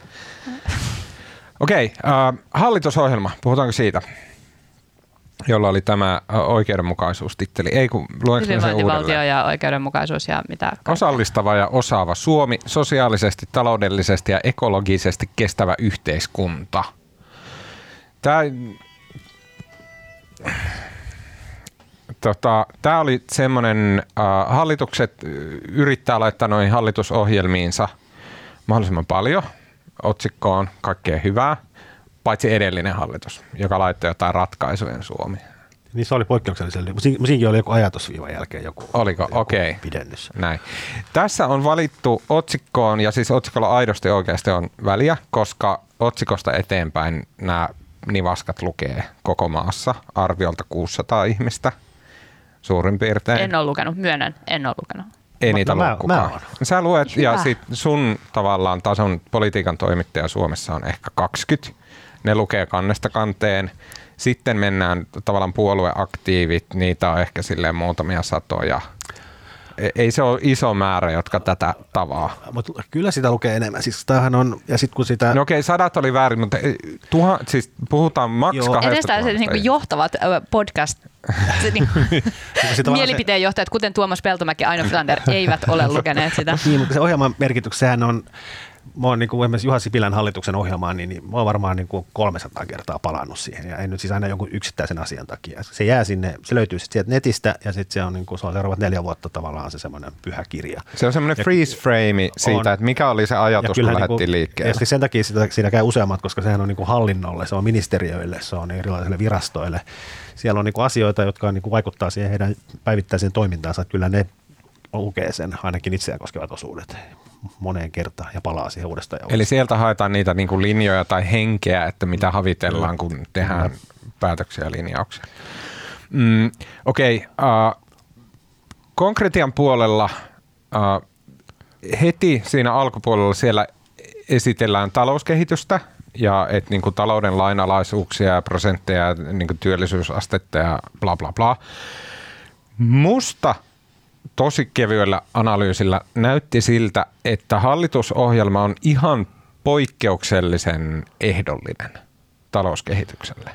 Okei, okay, uh, hallitusohjelma, puhutaanko siitä? Jolla oli tämä oikeudenmukaisuustitteli. Ei kun Hyvinvointivaltio ja oikeudenmukaisuus ja mitä. Kaikkea. Osallistava ja osaava Suomi, sosiaalisesti, taloudellisesti ja ekologisesti kestävä yhteiskunta. Tämä, tota, tämä oli semmoinen, äh, hallitukset yrittää laittaa noihin hallitusohjelmiinsa mahdollisimman paljon otsikkoon kaikkea hyvää – paitsi edellinen hallitus, joka laittoi jotain ratkaisujen Suomi. Niin se oli poikkeuksellisen. Siinäkin oli joku ajatusviivan jälkeen joku. Oliko? Okei. Okay. Pidennys. Näin. Tässä on valittu otsikkoon, ja siis otsikolla aidosti oikeasti on väliä, koska otsikosta eteenpäin nämä nivaskat lukee koko maassa arviolta 600 ihmistä suurin piirtein. En ole lukenut, myönnän, en ole lukenut. Ei niitä no, lue kukaan. Mä Sä luet Hyvä. ja sit sun tavallaan tason politiikan toimittaja Suomessa on ehkä 20 ne lukee kannesta kanteen. Sitten mennään tavallaan puolueaktiivit, niitä on ehkä silleen muutamia satoja. e- ei se ole iso määrä, jotka tätä tavaa. Mutta kyllä sitä lukee enemmän. Siis tämähän on, ja sitten kun sitä... No okei, sadat oli väärin, mutta e, tuha, siis puhutaan maks Joo. kahdesta Edestään se niin johtavat podcast se, niin, sitä vaan mielipiteenjohtajat, kuten Tuomas Peltomäki ja Aino Flander, eivät ole lukeneet sitä. Niin, mutta se ohjelman merkitys, sehän on, mä oon niin kuin esimerkiksi Juha Sipilän hallituksen ohjelmaan, niin, niin mä oon varmaan niin kuin 300 kertaa palannut siihen. Ja ei nyt siis aina jonkun yksittäisen asian takia. Se jää sinne, se löytyy sitten sieltä netistä ja sitten se on, niin kuin, se on seuraavat neljä vuotta tavallaan se semmoinen pyhä kirja. Se on semmoinen freeze frame siitä, On. että mikä oli se ajatus, kun kyllähän lähdettiin niinku- liikkeelle. Ja siis sen takia sitä, siinä käy useammat, koska sehän on niin kuin hallinnolle, se on ministeriöille, se on erilaisille virastoille. Siellä on niin kuin asioita, jotka niin kuin vaikuttaa siihen heidän päivittäiseen toimintaansa. että Kyllä ne lukee sen ainakin itseään koskevat osuudet moneen kertaan ja palaa siihen uudestaan. ja Eli sieltä haetaan niitä niin kuin linjoja tai henkeä, että mitä havitellaan, kun tehdään päätöksiä ja linjauksia. Mm, Okei, okay, uh, konkretian puolella uh, heti siinä alkupuolella siellä esitellään talouskehitystä ja et niin kuin talouden lainalaisuuksia ja prosentteja ja niin kuin työllisyysastetta ja bla bla bla. Musta tosi kevyellä analyysillä näytti siltä, että hallitusohjelma on ihan poikkeuksellisen ehdollinen talouskehitykselle.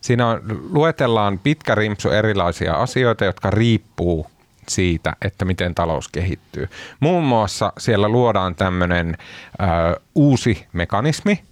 Siinä on, luetellaan pitkä rimpsu erilaisia asioita, jotka riippuu siitä, että miten talous kehittyy. Muun muassa siellä luodaan tämmöinen uusi mekanismi,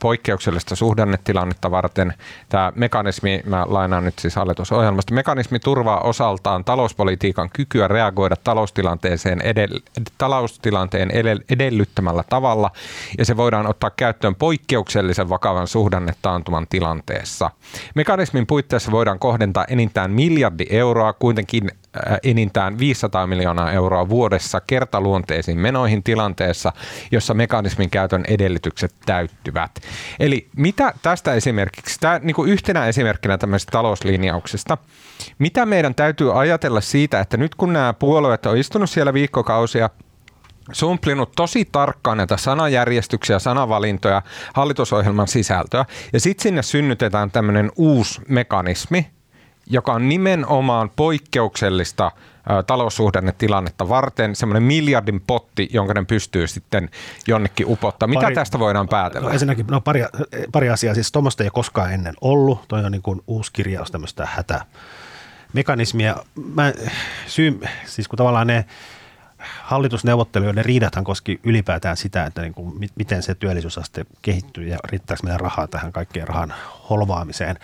poikkeuksellista suhdannetilannetta varten. Tämä mekanismi, mä lainaan nyt siis hallitusohjelmasta, mekanismi turvaa osaltaan talouspolitiikan kykyä reagoida taloustilanteeseen edell- taloustilanteen edell- edellyttämällä tavalla, ja se voidaan ottaa käyttöön poikkeuksellisen vakavan suhdannetaantuman tilanteessa. Mekanismin puitteissa voidaan kohdentaa enintään miljardi euroa, kuitenkin enintään 500 miljoonaa euroa vuodessa kertaluonteisiin menoihin tilanteessa, jossa mekanismin käytön edellytykset täyttyvät. Eli mitä tästä esimerkiksi, tämä niin kuin yhtenä esimerkkinä tämmöisestä talouslinjauksesta, mitä meidän täytyy ajatella siitä, että nyt kun nämä puolueet on istunut siellä viikkokausia, sumplinut tosi tarkkaan näitä sanajärjestyksiä, sanavalintoja, hallitusohjelman sisältöä, ja sitten sinne synnytetään tämmöinen uusi mekanismi, joka on nimenomaan poikkeuksellista taloussuhdannetilannetta varten, semmoinen miljardin potti, jonka ne pystyy sitten jonnekin upottaa. Mitä Pari- tästä voidaan päätellä? No ensinnäkin no pari, pari asiaa. Siis tuommoista ei ole koskaan ennen ollut. Toi on niin kuin uusi kirjaus tämmöistä hätämekanismia. Mä, syy, siis kun tavallaan ne hallitusneuvottelujen riidathan koski ylipäätään sitä, että niin kuin, mi- miten se työllisyysaste kehittyy ja riittääkö meidän rahaa tähän kaikkeen rahan holvaamiseen.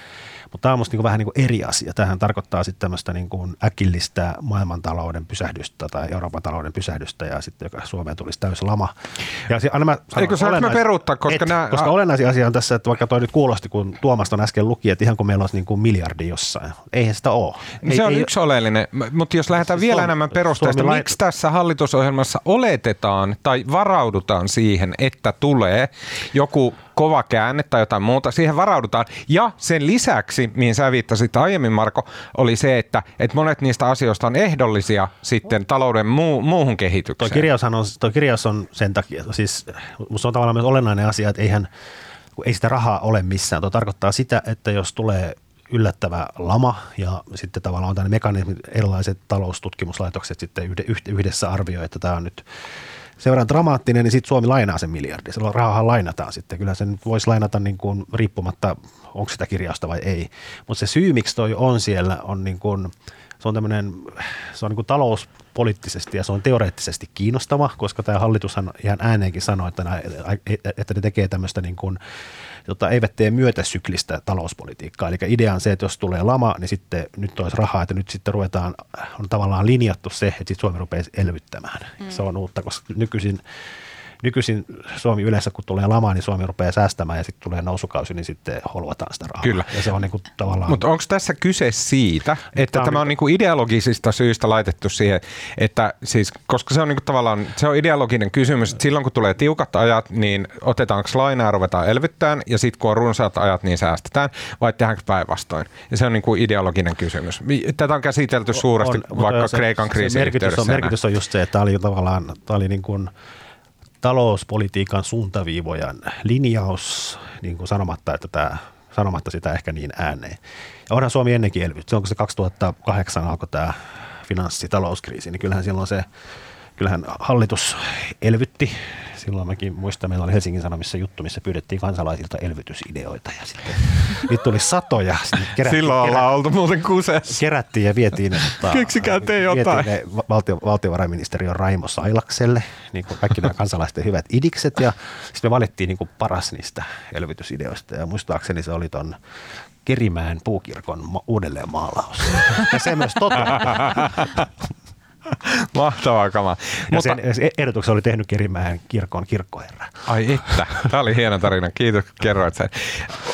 Mutta tämä on musta niin vähän niin eri asia. Tähän tarkoittaa sitten tämmöistä niin kuin äkillistä maailmantalouden pysähdystä tai Euroopan talouden pysähdystä ja sitten joka Suomeen tulisi täysi lama. Ja se, aina mä sanon, Eikö saanko olennais- peruuttaa, koska et, nää- koska olennaisia asia on tässä, että vaikka toi nyt kuulosti, kun Tuomas on äsken luki, että ihan kuin meillä olisi niin kuin miljardi jossain. Eihän sitä ole. Ei, se on ei, yksi oleellinen, mutta jos lähdetään Siis vielä Suomi- enemmän perusteista, Suomi miksi tässä hallitusohjelmassa oletetaan tai varaudutaan siihen, että tulee joku kova käänne tai jotain muuta, siihen varaudutaan. Ja sen lisäksi, mihin sä viittasit aiemmin Marko, oli se, että, että monet niistä asioista on ehdollisia sitten talouden muu, muuhun Tuo kehitykseen. kirjaushan on, toi kirjaus on sen takia, siis musta on tavallaan myös olennainen asia, että eihän, ei sitä rahaa ole missään. Tuo tarkoittaa sitä, että jos tulee yllättävä lama ja sitten tavallaan on tämmöinen mekanismi, erilaiset taloustutkimuslaitokset sitten yhde- yhde- yhdessä arvioi, että tämä on nyt sen verran dramaattinen, niin sitten Suomi lainaa sen miljardi. Silloin rahaa lainataan sitten. Kyllä sen voisi lainata niin kuin riippumatta, onko sitä kirjausta vai ei. Mutta se syy, miksi toi on siellä, on niin kuin, se on tämmöinen, se on niin kuin talouspoliittisesti ja se on teoreettisesti kiinnostava, koska tämä hallitushan ihan ääneenkin sanoi, että, että ne tekee tämmöistä niin kuin, jota eivät tee myötäsyklistä talouspolitiikkaa. Eli idea on se, että jos tulee lama, niin sitten nyt olisi rahaa, että nyt sitten ruvetaan, on tavallaan linjattu se, että sitten Suomi rupeaa elvyttämään. Mm. Se on uutta, koska nykyisin nykyisin Suomi yleensä, kun tulee lama, niin Suomi rupeaa säästämään ja sitten tulee nousukausi, niin sitten holvataan sitä rahaa. Kyllä. Ja se on niin kuin tavallaan... Mutta onko tässä kyse siitä, että Tämä on tämä on niinku ideologisista syistä laitettu siihen, että siis, koska se on niinku tavallaan, se on ideologinen kysymys, että silloin kun tulee tiukat ajat, niin otetaanko lainaa ja ruvetaan elvyttämään, ja sitten kun on runsaat ajat, niin säästetään, vai tehdäänkö päinvastoin? Ja se on niinku ideologinen kysymys. Tätä on käsitelty suuresti mutta vaikka se- Kreikan se kriisin merkitys on, merkitys on just se, että tämä oli tavallaan tämä oli niin kuin talouspolitiikan suuntaviivojen linjaus niin kuin sanomatta, että tämä, sanomatta sitä ehkä niin ääneen. Ja onhan Suomi ennenkin elvyt. Se on kun se 2008 alkoi tämä finanssi- talouskriisi, niin kyllähän silloin se, kyllähän hallitus elvytti. Silloin mäkin muistan, meillä oli Helsingin Sanomissa juttu, missä pyydettiin kansalaisilta elvytysideoita ja sitten niitä tuli satoja. Kerättiin, Silloin ollaan oltu muuten kusessa. Kerättiin ja vietiin ne, tota, Keksikää te jotain. ne valtio, valtiovarainministeriön Raimo Sailakselle, niin kuin kaikki nämä kansalaisten hyvät idikset ja sitten me valittiin niin kuin paras niistä elvytysideoista ja muistaakseni se oli ton Kerimäen puukirkon uudelleen maalaus. Ja se myös toteutui. Mahtavaa kama. Ja Mutta, sen ehdotuksen oli tehnyt Kerimäen kirkon kirkkoherra. Ai että, tämä oli hieno tarina. Kiitos, kun kerroit sen.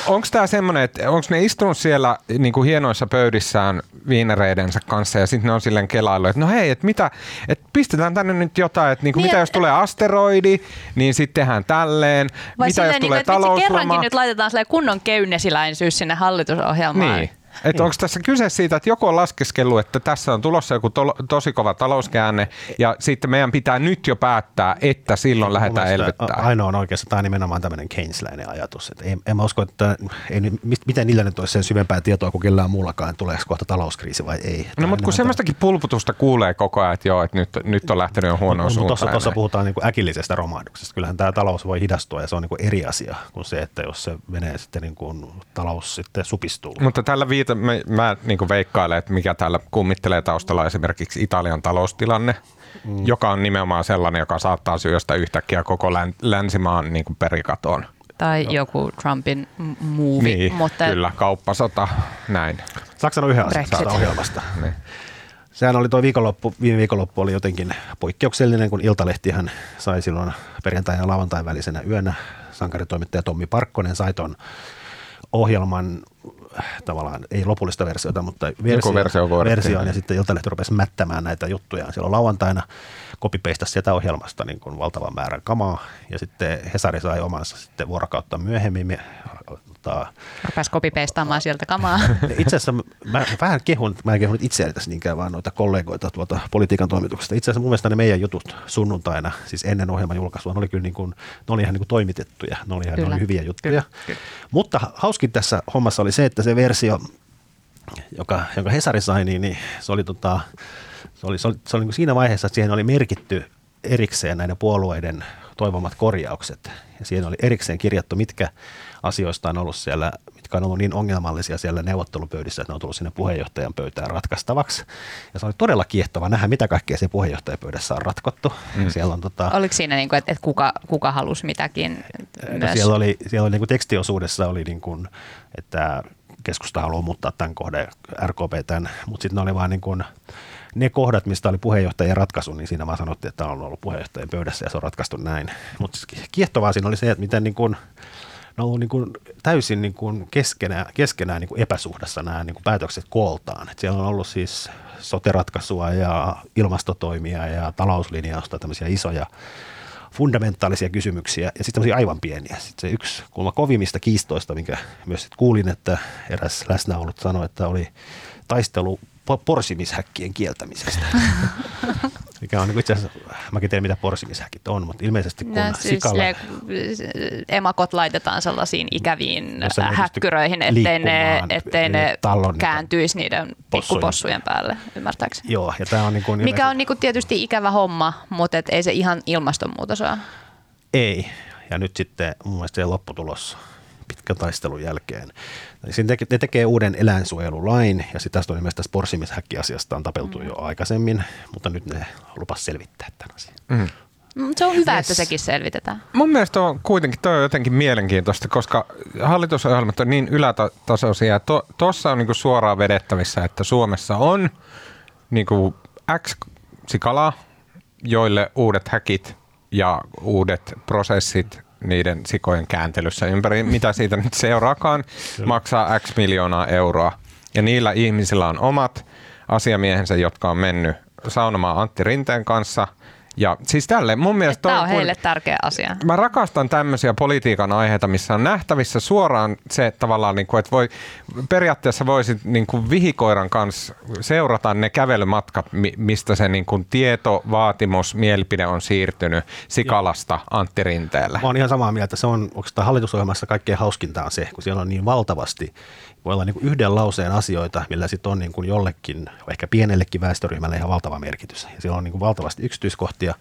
Onko tämä semmoinen, että onko ne istunut siellä niin kuin hienoissa pöydissään viinereidensä kanssa ja sitten ne on silleen kelailu, että no hei, että mitä, että pistetään tänne nyt jotain, että niin kuin niin, mitä jos tulee asteroidi, niin sitten tehdään tälleen. Vai mitä jos tulee niin, talousloma. kerrankin nyt laitetaan kunnon keynesiläisyys sinne hallitusohjelmaan. Niin. Että onko tässä kyse siitä, että joku on laskeskellut, että tässä on tulossa joku to- tosi kova talouskäänne ja sitten meidän pitää nyt jo päättää, että silloin Ei, lähdetään elvyttämään. Ainoa on oikeastaan tämä on nimenomaan tämmöinen Keynesläinen ajatus. Että ei, en mä usko, että ei, miten niillä nyt olisi sen syvempää tietoa kuin kellään muullakaan, että tuleeko kohta talouskriisi vai ei. No mutta kun semmoistakin pulputusta kuulee koko ajan, että joo, että nyt, nyt on lähtenyt jo huonoa suuntaan. Tuossa puhutaan niin kuin äkillisestä romahduksesta. Kyllähän tämä talous voi hidastua ja se on niin kuin eri asia kuin se, että jos se menee sitten niin kuin talous sitten supistuu. Mutta tällä viita, mä, mä niin veikkailen, että mikä täällä kummittelee taustalla esimerkiksi Italian taloustilanne, mm. joka on nimenomaan sellainen, joka saattaa syöstä yhtäkkiä koko länsimaan niin kuin perikatoon. Tai Joo. joku Trumpin muuvi. Niin, mutta... kyllä, kauppasota, näin. Saksan on yhden asian ohjelmasta. Niin. Sehän oli tuo viikonloppu, viime viikonloppu oli jotenkin poikkeuksellinen, kun Iltalehtihän sai silloin perjantai ja lauantain välisenä yönä sankaritoimittaja Tommi Parkkonen sai ton ohjelman tavallaan, ei lopullista versiota, mutta versio, versio versioon, ja sitten Iltalehti rupesi mättämään näitä juttuja. Silloin lauantaina kopipeistasi sieltä ohjelmasta niin kuin valtavan määrän kamaa, ja sitten Hesari sai omansa sitten vuorokautta myöhemmin tota... Rupesi kopipeistaamaan sieltä kamaa. Itse asiassa mä vähän kehun, mä en kehunut itseäni tässä niinkään, vaan noita kollegoita tuolta politiikan toimituksesta. Itse asiassa mun mielestä ne meidän jutut sunnuntaina, siis ennen ohjelman julkaisua, ne oli kyllä niin kuin, ne oli ihan niin kuin toimitettuja, ne oli, ihan, ne oli hyviä juttuja. Kyllä. Kyllä. Mutta hauskin tässä hommassa oli se, että se versio, joka, jonka Hesari sai, niin, niin se oli, tota, se oli, se oli, se oli niin kuin siinä vaiheessa, että siihen oli merkitty erikseen näiden puolueiden toivomat korjaukset. Ja siihen oli erikseen kirjattu, mitkä asioista on ollut siellä, mitkä on ollut niin ongelmallisia siellä neuvottelupöydissä, että ne on tullut sinne puheenjohtajan pöytään ratkaistavaksi. Ja se oli todella kiehtova nähdä, mitä kaikkea se puheenjohtajapöydässä on ratkottu. Mm. Siellä on, tota, Oliko siinä, niin kuin, että, että kuka, kuka halusi mitäkin no myös? Siellä oli, siellä oli niin kuin tekstiosuudessa oli, niin kuin, että keskusta haluaa muuttaa tämän kohden, RKP tämän, mutta sitten ne oli vaan niin kuin, ne kohdat, mistä oli puheenjohtajan ratkaisu, niin siinä vaan sanottiin, että on ollut puheenjohtajan pöydässä ja se on ratkaistu näin. Mutta kiehtovaa siinä oli se, että miten niin kuin, ne on ollut niin kuin täysin niin kuin keskenään, keskenään niin kuin epäsuhdassa nämä niin kuin päätökset kooltaan. Et siellä on ollut siis soteratkaisua ja ilmastotoimia ja talouslinjausta, tämmöisiä isoja fundamentaalisia kysymyksiä ja sitten aivan pieniä. Sitten se yksi kulma kovimmista kiistoista, minkä myös sit kuulin, että eräs läsnäolut sanoi, että oli taistelu porsimishäkkien kieltämisestä. Mikä on niin itse asiassa, mäkin tiedän mitä porsimishäkit on, mutta ilmeisesti kun no, siis sikalla... emakot laitetaan sellaisiin ikäviin häkkyröihin, ettei ne, ettei ne kääntyisi niiden pikkupossujen päälle, ymmärtääkseni. Joo, ja tämä on niin kuin Mikä on niin kuin tietysti ikävä homma, mutta et ei se ihan ilmastonmuutos ole. Ei, ja nyt sitten mun mielestä se lopputulos pitkän taistelun jälkeen. Siinä teke, ne tekee uuden eläinsuojelulain ja sitä on tässä porsimishäkkiasiasta on tapeltu mm. jo aikaisemmin, mutta nyt ne lupas selvittää tämän asian. Mm. Se on hyvä, yes. että sekin selvitetään. Mun mielestä on kuitenkin toi on jotenkin mielenkiintoista, koska hallitusohjelmat on niin ylätasoisia. Tuossa to, on niinku suoraan vedettävissä, että Suomessa on niinku X sikalaa, joille uudet häkit ja uudet prosessit niiden sikojen kääntelyssä ympäri, mitä siitä nyt seuraakaan, maksaa X miljoonaa euroa. Ja niillä ihmisillä on omat asiamiehensä, jotka on mennyt saunomaan Antti Rinteen kanssa Ja siis tälle mun mielestä... Tämä on kun- heille tärkeä asia. Mä rakastan tämmöisiä politiikan aiheita, missä on nähtävissä suoraan se että tavallaan, niin kuin, että voi, periaatteessa voisit niin kuin vihikoiran kanssa seurata ne kävelymatkat, mi- mistä se niin kuin tieto, vaatimus, mielipide on siirtynyt Sikalasta Antti Rinteelle. Mä oon ihan samaa mieltä. Se on oikeastaan hallitusohjelmassa kaikkein hauskinta on se, kun siellä on niin valtavasti, voi olla niin kuin yhden lauseen asioita, millä sitten on niin kuin jollekin, ehkä pienellekin väestöryhmälle ihan valtava merkitys. Ja siellä on niin kuin valtavasti yksityiskohtia.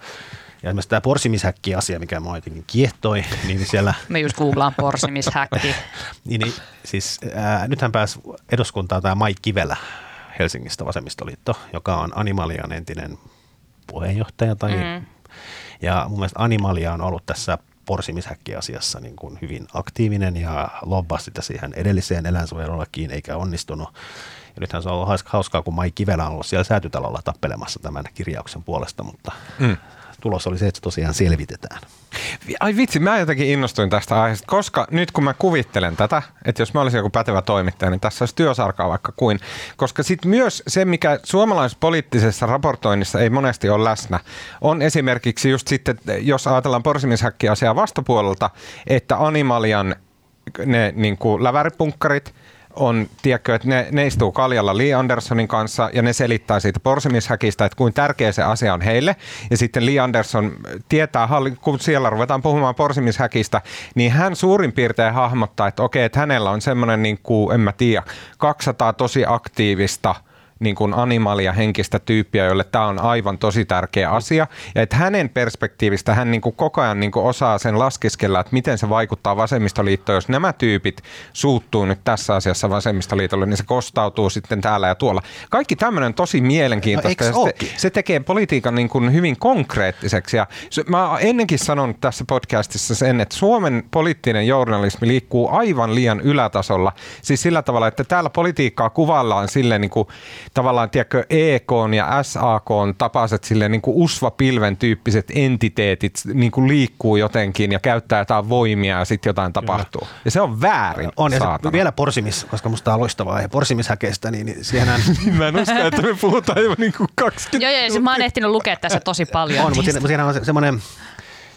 Ja esimerkiksi tämä porsimishäkki-asia, mikä mua jotenkin kiehtoi, niin siellä Me just googlaan porsimishäkki. niin, niin siis ää, nythän pääsi eduskuntaan tämä Mai Kivelä Helsingistä vasemmistoliitto, joka on Animalian entinen puheenjohtaja. Tai, mm. Ja mun mielestä Animalia on ollut tässä porsimishäkki-asiassa niin kuin hyvin aktiivinen ja lobbasi sitä siihen edelliseen eläinsuojelulakiin eikä onnistunut. Ja nythän se on ollut hauska- hauskaa, kun Mai Kivelä on ollut siellä säätytalolla tappelemassa tämän kirjauksen puolesta, mutta mm. tulos oli se, että se tosiaan selvitetään. Ai vitsi, mä jotenkin innostuin tästä aiheesta, koska nyt kun mä kuvittelen tätä, että jos mä olisin joku pätevä toimittaja, niin tässä olisi työsarkaa vaikka kuin. Koska sitten myös se, mikä suomalaisessa poliittisessa raportoinnissa ei monesti ole läsnä, on esimerkiksi just sitten, jos ajatellaan porsimishäkki-asiaa vastapuolelta, että Animalian ne niin kuin läväripunkkarit on, tiedätkö, että ne, ne istuu kaljalla Lee Andersonin kanssa ja ne selittää siitä porsimishäkistä, että kuinka tärkeä se asia on heille. Ja sitten Lee Anderson tietää, kun siellä ruvetaan puhumaan porsimishäkistä, niin hän suurin piirtein hahmottaa, että okei, että hänellä on semmoinen, niin kuin, en mä tiedä, 200 tosi aktiivista niin kuin animalia henkistä tyyppiä, jolle tämä on aivan tosi tärkeä asia. Ja että hänen perspektiivistä hän niin kuin koko ajan niin kuin osaa sen laskiskella, että miten se vaikuttaa vasemmistoliittoon. Jos nämä tyypit suuttuu nyt tässä asiassa vasemmistoliitolle, niin se kostautuu sitten täällä ja tuolla. Kaikki tämmöinen on tosi mielenkiintoista. No, se, se tekee politiikan niin kuin hyvin konkreettiseksi. Ja mä oon ennenkin sanonut tässä podcastissa sen, että Suomen poliittinen journalismi liikkuu aivan liian ylätasolla. Siis sillä tavalla, että täällä politiikkaa kuvaillaan silleen niin kuin, tavallaan, tiedätkö, EK ja SAK tapaiset silleen niin kuin usvapilven tyyppiset entiteetit niin kuin liikkuu jotenkin ja käyttää jotain voimia ja sitten jotain tapahtuu. Ja se on väärin, On, ja se, vielä porsimis, koska musta tämä on loistava aihe, porsimishäkeistä, niin, niin siihenhän Mä en usko, että me puhutaan jo niin kuin 20 Joo, joo, mä oon ehtinyt lukea tässä tosi paljon. on, mutta siinä, mutta siinä on se, semmoinen,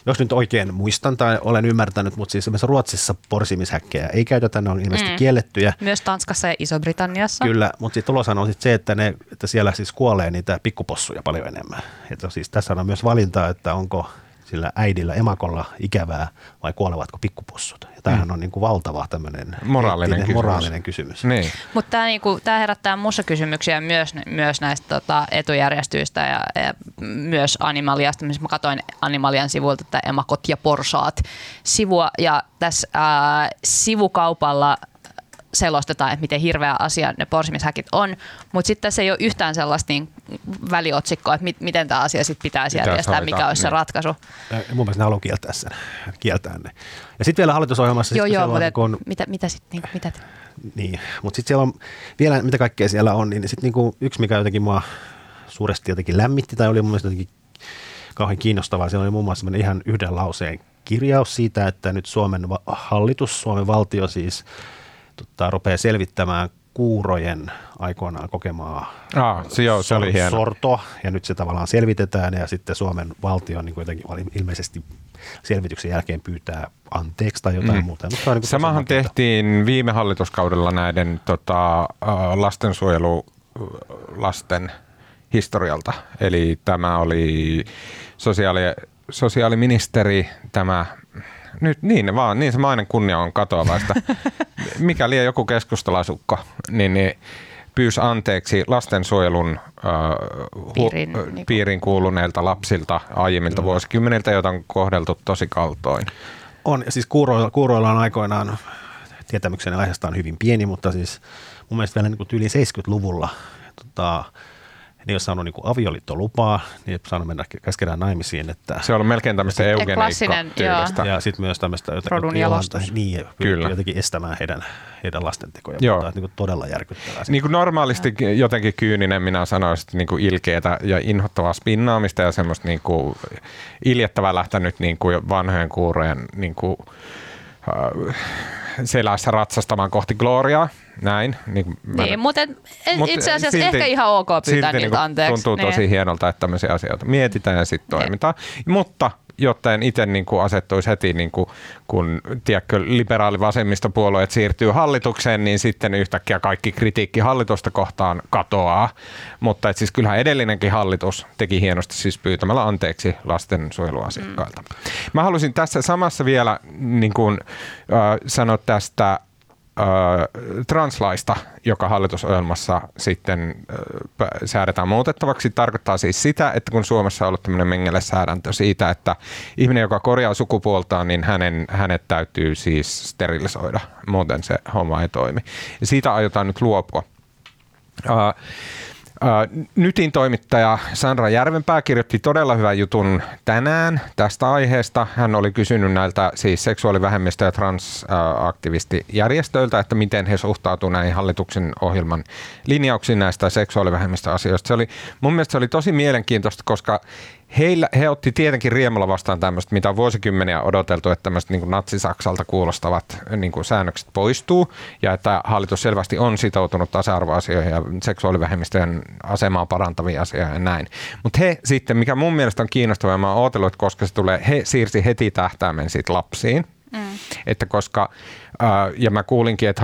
jos nyt oikein muistan tai olen ymmärtänyt, mutta siis esimerkiksi Ruotsissa porsimishäkkejä ei käytetä, ne on ilmeisesti mm. kiellettyjä. Myös Tanskassa ja Iso-Britanniassa. Kyllä, mutta sitten tuloshan on sit se, että, ne, että siellä siis kuolee niitä pikkupossuja paljon enemmän. Että siis tässä on myös valinta, että onko sillä äidillä, emakolla ikävää vai kuolevatko pikkupossut. Ja tämähän on niin kuin valtava tämmöinen Moraalinen kysymys. moraalinen kysymys. Niin. Mutta tämä niinku, tää herättää muussa kysymyksiä myös, myös näistä tota, etujärjestyistä ja, ja myös Animaliasta. Mä katsoin Animalian sivuilta että emakot ja porsaat sivua ja tässä ää, sivukaupalla selostetaan, että miten hirveä asia ne porsimishäkit on, mutta sitten tässä ei ole yhtään sellaista niin väliotsikkoa, että mit, miten tämä asia sitten pitäisi Pitäisi järjestää, mikä olisi se niin. ratkaisu. Ja mun mielestä ne haluaa kieltää sen, kieltää ne. Ja sitten vielä hallitusohjelmassa, joo, sit, joo, siellä on mutta kun- mitä, mitä sitten, niin, mitä te- Niin, mutta sitten siellä on vielä, mitä kaikkea siellä on, niin sitten niinku yksi, mikä jotenkin mua suuresti jotenkin lämmitti tai oli mun mielestä jotenkin kauhean kiinnostavaa, siellä oli muun muassa ihan yhden lauseen kirjaus siitä, että nyt Suomen hallitus, Suomen valtio siis tota, rupeaa selvittämään kuurojen aikoinaan kokemaa Ah, se, joo, se oli hieno. sortoa, ja nyt se tavallaan selvitetään, ja sitten Suomen valtio niin kuin jotenkin ilmeisesti selvityksen jälkeen pyytää anteeksi tai jotain Mm. muuta. Mutta niin Samahan tehtiin viime hallituskaudella näiden tota, äh, lastensuojelulasten historialta. Eli tämä oli sosiaali, sosiaaliministeri, tämä nyt niin vaan, niin se mainen kunnia on katoavaista. Mikäli joku keskustalaisukko, niin, niin pyysi anteeksi lastensuojelun äh, hu- Piirin, niinku- piiriin kuuluneilta lapsilta aiemmilta vuosikymmeniltä, joita on kohdeltu tosi kaltoin. On, ja siis kuuroilla, kuuroilla on aikoinaan, tietämykseni aiheesta on hyvin pieni, mutta siis mun mielestä vielä niin kuin yli 70-luvulla tota, ne ei ole saanut niin kuin avioliittolupaa, niin ei ole saanut mennä keskenään naimisiin. Että, Se on melkein tämmöistä klassinen, eugeniikka-tyylistä. ja sitten myös tämmöistä jollain- jalostus. Niin, Kyllä. Jotenkin estämään heidän, heidän lastentekoja. Joo. Mutta, että niin kuin todella järkyttävää. Niin kuin normaalisti jotenkin kyyninen minä sanoisin, että niin kuin ilkeätä ja inhottavaa spinnaamista ja semmoista niin kuin iljettävää lähtenyt niin kuin vanhojen kuurojen niin kuin, äh, selässä ratsastamaan kohti gloriaa. Näin. Niin, niin mutta mut itse asiassa silti, ehkä ihan ok pyytää silti niiltä niin anteeksi. Tuntuu niin. tosi hienolta, että tämmöisiä asioita mietitään ja sitten toimitaan. Niin. Mutta jotta en itse niin kuin asettuisi heti, niin kuin, kun tiedätkö, liberaali vasemmistopuolueet siirtyy hallitukseen, niin sitten yhtäkkiä kaikki kritiikki hallitusta kohtaan katoaa. Mutta et siis kyllähän edellinenkin hallitus teki hienosti siis pyytämällä anteeksi lastensuojeluasiakkailta. Mm. Mä haluaisin tässä samassa vielä niin kuin, äh, sanoa tästä translaista, joka hallitusohjelmassa sitten säädetään muutettavaksi, tarkoittaa siis sitä, että kun Suomessa on ollut tämmöinen mengelle säädäntö siitä, että ihminen, joka korjaa sukupuoltaan, niin hänen, hänet täytyy siis sterilisoida, muuten se homma ei toimi. Ja siitä aiotaan nyt luopua. Nytin toimittaja Sandra Järvenpää kirjoitti todella hyvän jutun tänään tästä aiheesta. Hän oli kysynyt näiltä siis seksuaalivähemmistö- ja transaktivistijärjestöiltä, että miten he suhtautuvat näihin hallituksen ohjelman linjauksiin näistä seksuaalivähemmistöasioista. Se oli, mun mielestä se oli tosi mielenkiintoista, koska Heillä, he otti tietenkin riemulla vastaan tämmöistä, mitä on vuosikymmeniä odoteltu, että tämmöiset niin natsisaksalta kuulostavat niin kuin säännökset poistuu ja että hallitus selvästi on sitoutunut tasa-arvoasioihin ja seksuaalivähemmistöjen asemaa parantaviin asioihin ja näin. Mutta he sitten, mikä mun mielestä on kiinnostavaa, ja mä oon että koska se tulee, he siirsi heti tähtäimen siitä lapsiin. Mm. Että koska ja mä kuulinkin, että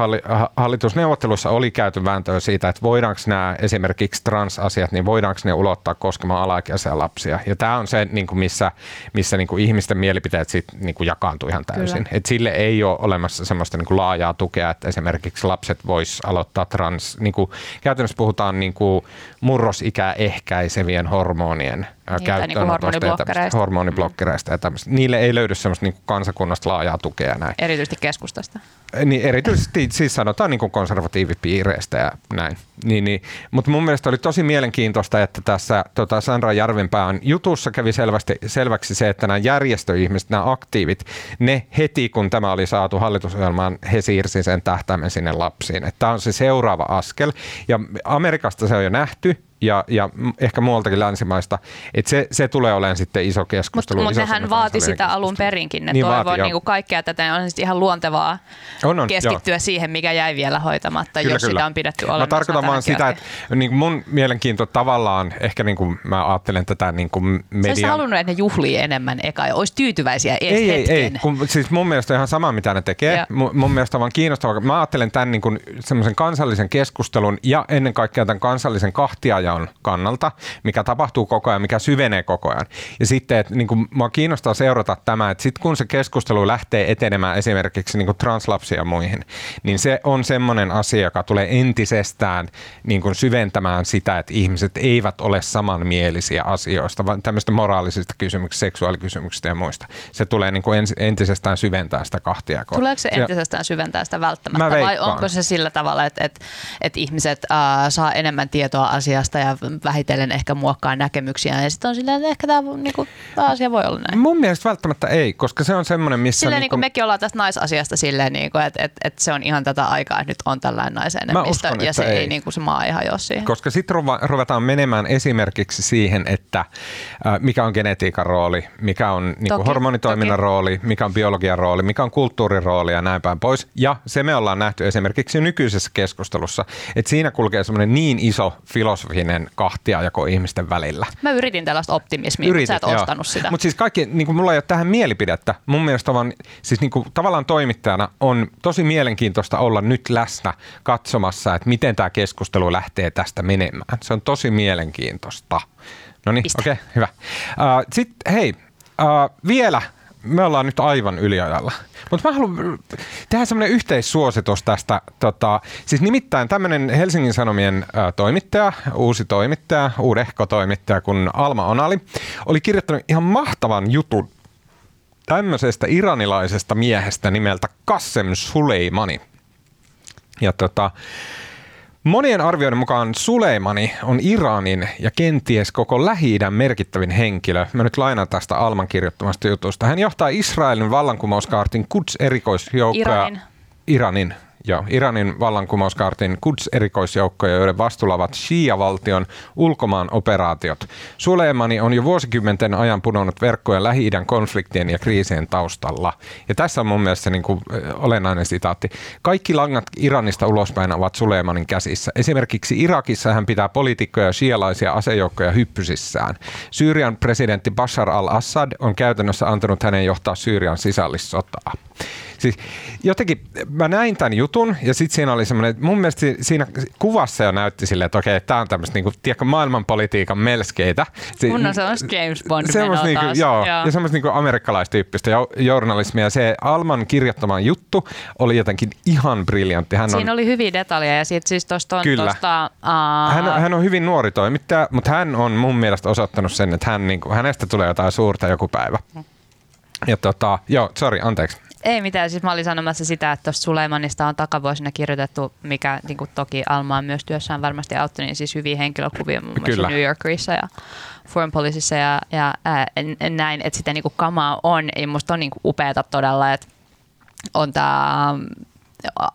hallitusneuvottelussa oli käyty vääntöä siitä, että voidaanko nämä esimerkiksi transasiat, niin voidaanko ne ulottaa koskemaan alaikäisiä lapsia. Ja tämä on se, niin kuin missä, missä niin kuin ihmisten mielipiteet sit, niin kuin jakaantuu ihan täysin. Et sille ei ole olemassa semmoista niin kuin laajaa tukea, että esimerkiksi lapset vois aloittaa trans, niin kuin, käytännössä puhutaan niin kuin murrosikää ehkäisevien hormonien niin, käyttöönotosta niin ja hormoniblokkereista ja tämmöistä. Niille ei löydy semmoista niin kansakunnasta laajaa tukea näin. Erityisesti keskustasta. Niin erityisesti siis sanotaan niin kuin konservatiivipiireistä ja näin. Niin, niin. Mutta mun mielestä oli tosi mielenkiintoista, että tässä tota Sandra Järvenpään jutussa kävi selvästi, selväksi se, että nämä järjestöihmiset, nämä aktiivit, ne heti kun tämä oli saatu hallitusohjelmaan, he siirsi sen tähtäimen sinne lapsiin. Tämä on se seuraava askel ja Amerikasta se on jo nähty, ja, ja ehkä muualtakin länsimaista, että se, se tulee olemaan sitten iso keskustelu. Mutta mut nehän vaati sitä alun perinkin, ne niin toivoo niin kuin kaikkea tätä, on ihan luontevaa on, on, keskittyä joo. siihen, mikä jäi vielä hoitamatta, kyllä, jos kyllä. sitä on pidetty olemassa. Mä tarkoitan vaan sitä, että niin mun mielenkiinto tavallaan, ehkä niin kuin mä ajattelen tätä niin kuin median... Sä halunnut, että ne juhlii enemmän eka ja olisi tyytyväisiä edes Ei, hetken. ei, ei. Kun, siis mun mielestä on ihan sama, mitä ne tekee. Mun, mun mielestä on vaan kiinnostavaa. Mä ajattelen tämän niin kuin semmoisen kansallisen keskustelun ja ennen kaikkea tämän kansallisen kahtiajaon kannalta, mikä tapahtuu koko ajan, mikä syvenee koko ajan. Ja sitten, että niin kuin, mua kiinnostaa seurata tämä, että sitten kun se keskustelu lähtee etenemään esimerkiksi niin kuin translapsia ja muihin, niin se on semmoinen asia, joka tulee entisestään niin kuin syventämään sitä, että ihmiset eivät ole samanmielisiä asioista, vaan tämmöistä moraalisista kysymyksistä, seksuaalikysymyksistä ja muista. Se tulee niin kuin entisestään syventää sitä kahtia. Tuleeko se entisestään syventää sitä välttämättä vai onko se sillä tavalla, että, että, että ihmiset äh, saa enemmän tietoa asiasta ja vähitellen ehkä muokkaa näkemyksiä ja sitten on silleen, että ehkä tämä, niin kuin, tämä asia voi olla näin. Mun mielestä välttämättä ei, koska se on semmoinen, missä... Silleen niin kuin, niin kuin mekin ollaan tästä naisasiasta silleen, niin kuin, että, että, että se on ihan tätä aikaa, että nyt on tällainen naisenemmistö ja se ei, ei niin kuin se maa ihan ole siihen. Koska sitten ruvetaan menemään esimerkiksi siihen, että äh, mikä on genetiikan rooli, mikä on niin kuin toki, hormonitoiminnan toki. rooli, mikä on biologian rooli, mikä on kulttuurin rooli ja näin päin pois. Ja se me ollaan nähty esimerkiksi nykyisessä keskustelussa, että siinä kulkee semmoinen niin iso filosofinen kahtiajako ihmisten välillä. Mä yritin tällaista optimismia, Yritit, mutta sä et ostanut sitä. Mutta siis kaikki, niin kuin mulla ei ole tähän mielipidettä. Mun mielestä vaan, siis niin kuin tavallaan toimittajana on tosi mielenkiintoista olla nyt läsnä katsomassa, että miten tämä keskustelu lähtee tästä menemään. Se on tosi mielenkiintoista. No niin, okei, okay, hyvä. Uh, Sitten hei, uh, vielä me ollaan nyt aivan yliajalla. Mutta mä haluan tehdä semmoinen yhteissuositus tästä. Tota, siis nimittäin tämmöinen Helsingin Sanomien ä, toimittaja, uusi toimittaja, uudehko toimittaja kun Alma Onali, oli kirjoittanut ihan mahtavan jutun tämmöisestä iranilaisesta miehestä nimeltä Kassem Suleimani. Ja tota, Monien arvioiden mukaan Suleimani on Iranin ja kenties koko lähi merkittävin henkilö. Mä nyt lainaan tästä Alman kirjoittamasta jutusta. Hän johtaa Israelin vallankumouskaartin Quds erikoisjoukkoja. Iranin. Iranin Joo, Iranin vallankumouskaartin Quds-erikoisjoukkoja, joiden vastuulla ovat Shia-valtion ulkomaan operaatiot. Suleimani on jo vuosikymmenten ajan pudonnut verkkoja Lähi-idän konfliktien ja kriisien taustalla. Ja tässä on mun mielestä niin kuin olennainen sitaatti. Kaikki langat Iranista ulospäin ovat Suleimanin käsissä. Esimerkiksi Irakissa hän pitää poliitikkoja ja shialaisia asejoukkoja hyppysissään. Syyrian presidentti Bashar al-Assad on käytännössä antanut hänen johtaa Syyrian sisällissotaa. Siis jotenkin mä näin tämän jutun ja sitten siinä oli semmoinen, mun mielestä siinä kuvassa jo näytti silleen, että okei, tämä on tämmöistä niinku, tiedätkö, maailmanpolitiikan melskeitä. Kun on semmoista James Bond semmoista niinku, taas. joo, ja semmoista niinku amerikkalaistyyppistä journalismia. Se Alman kirjoittama juttu oli jotenkin ihan briljantti. Hän Siinä on, oli hyviä detaljeja ja sitten siis tosta on Kyllä. tosta, uh, hän, hän on hyvin nuori toimittaja, mutta hän on mun mielestä osoittanut sen, että hän, niinku, hänestä tulee jotain suurta joku päivä. Ja tota, joo, sorry, anteeksi. Ei mitään, siis mä olin sanomassa sitä, että tuosta Suleimanista on takavuosina kirjoitettu, mikä niin kuin toki Alma on myös työssään varmasti auttanut, niin siis hyviä henkilökuvia muun muassa Kyllä. New Yorkerissa ja Foreign Policyssa ja, ja ää, näin, että sitä niin kuin kamaa on, ja musta on niin kuin upeata todella, että on tämä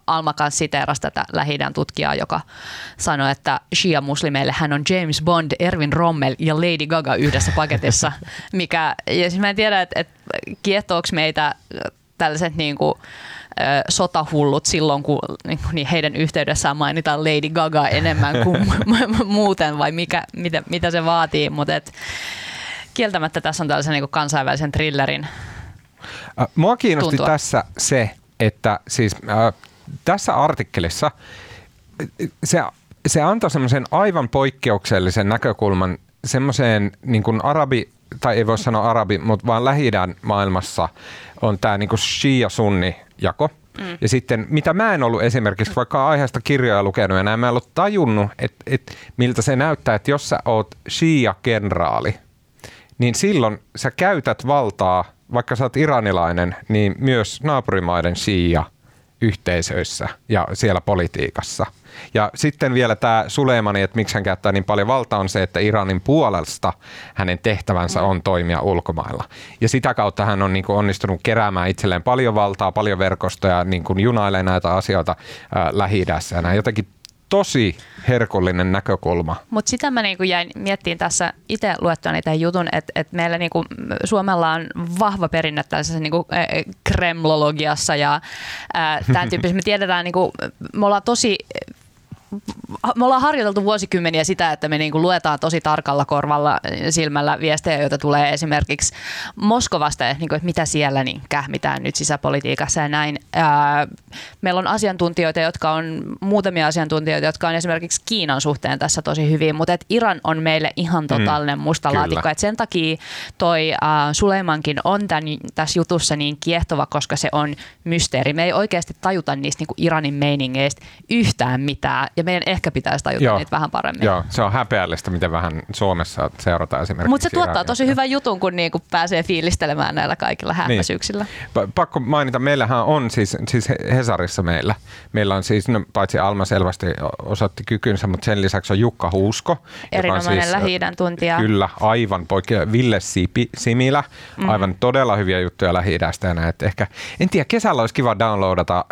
Alma kanssa siteerasi tätä lähi tutkijaa, joka sanoi, että Shia-muslimeille hän on James Bond, Ervin Rommel ja Lady Gaga yhdessä paketissa. Mikä, ja siis mä en tiedä, että, että kiehtooko meitä tällaiset niin kuin, sotahullut silloin, kun niin kuin, niin heidän yhteydessään mainitaan Lady Gaga enemmän kuin mu- muuten, vai mikä, mitä, mitä se vaatii. Mutta et, kieltämättä tässä on tällaisen niin kuin kansainvälisen thrillerin Mua kiinnosti tuntua. tässä se, että siis äh, tässä artikkelissa se, se antoi semmoisen aivan poikkeuksellisen näkökulman semmoiseen niin arabi, tai ei voi sanoa arabi, mutta vaan lähi maailmassa on tämä niin kuin shia-sunni jako. Mm. Ja sitten, mitä mä en ollut esimerkiksi vaikka aiheesta kirjoja lukenut ja näin, mä en ollut tajunnut, että, että miltä se näyttää, että jos sä oot shia-kenraali, niin silloin sä käytät valtaa, vaikka sä oot iranilainen, niin myös naapurimaiden shia yhteisöissä ja siellä politiikassa. Ja sitten vielä tämä Suleimani, että miksi hän käyttää niin paljon valtaa, on se, että Iranin puolesta hänen tehtävänsä on toimia ulkomailla. Ja sitä kautta hän on niin kuin onnistunut keräämään itselleen paljon valtaa, paljon verkostoja, niin kuin junailee näitä asioita ää, Lähi-idässä. Ja jotenkin tosi herkullinen näkökulma. Mutta sitä mä niinku jäin miettiin tässä itse luettuani tämän jutun, että et meillä niinku, Suomella on vahva perinne tällaisessa niinku, äh, kremlologiassa ja tämän tyyppisessä. Me tiedetään, niinku, me ollaan tosi me ollaan harjoiteltu vuosikymmeniä sitä, että me niinku luetaan tosi tarkalla korvalla silmällä viestejä, joita tulee esimerkiksi Moskovasta, ja niinku, että mitä siellä niin kähmitään nyt sisäpolitiikassa ja näin. Ää, meillä on asiantuntijoita, jotka on muutamia asiantuntijoita, jotka on esimerkiksi Kiinan suhteen tässä tosi hyvin, mutta et Iran on meille ihan totaalinen musta kyllä. laatikko. Et sen takia toi ää, Suleimankin on tän, tässä jutussa niin kiehtova, koska se on mysteeri. Me ei oikeasti tajuta niistä niinku Iranin meiningeistä yhtään mitään, ja meidän ehkä pitäisi tajuta Joo. niitä vähän paremmin. Joo, se on häpeällistä, miten vähän Suomessa seurataan esimerkiksi. Mutta se tuottaa Irania. tosi hyvän jutun, kun niinku pääsee fiilistelemään näillä kaikilla hämmäisyyksillä. Pa- Pakko mainita, meillähän on siis, siis Hesarissa meillä. Meillä on siis, no, paitsi Alma selvästi osoitti kykynsä, mutta sen lisäksi on Jukka Huusko. Erinomainen siis, Lähi-idän tuntija. Kyllä, aivan poikkea. Ville Sipi, Similä, Mhm. aivan todella hyviä juttuja Lähi-idästä Ehkä, en tiedä, kesällä olisi kiva downloadata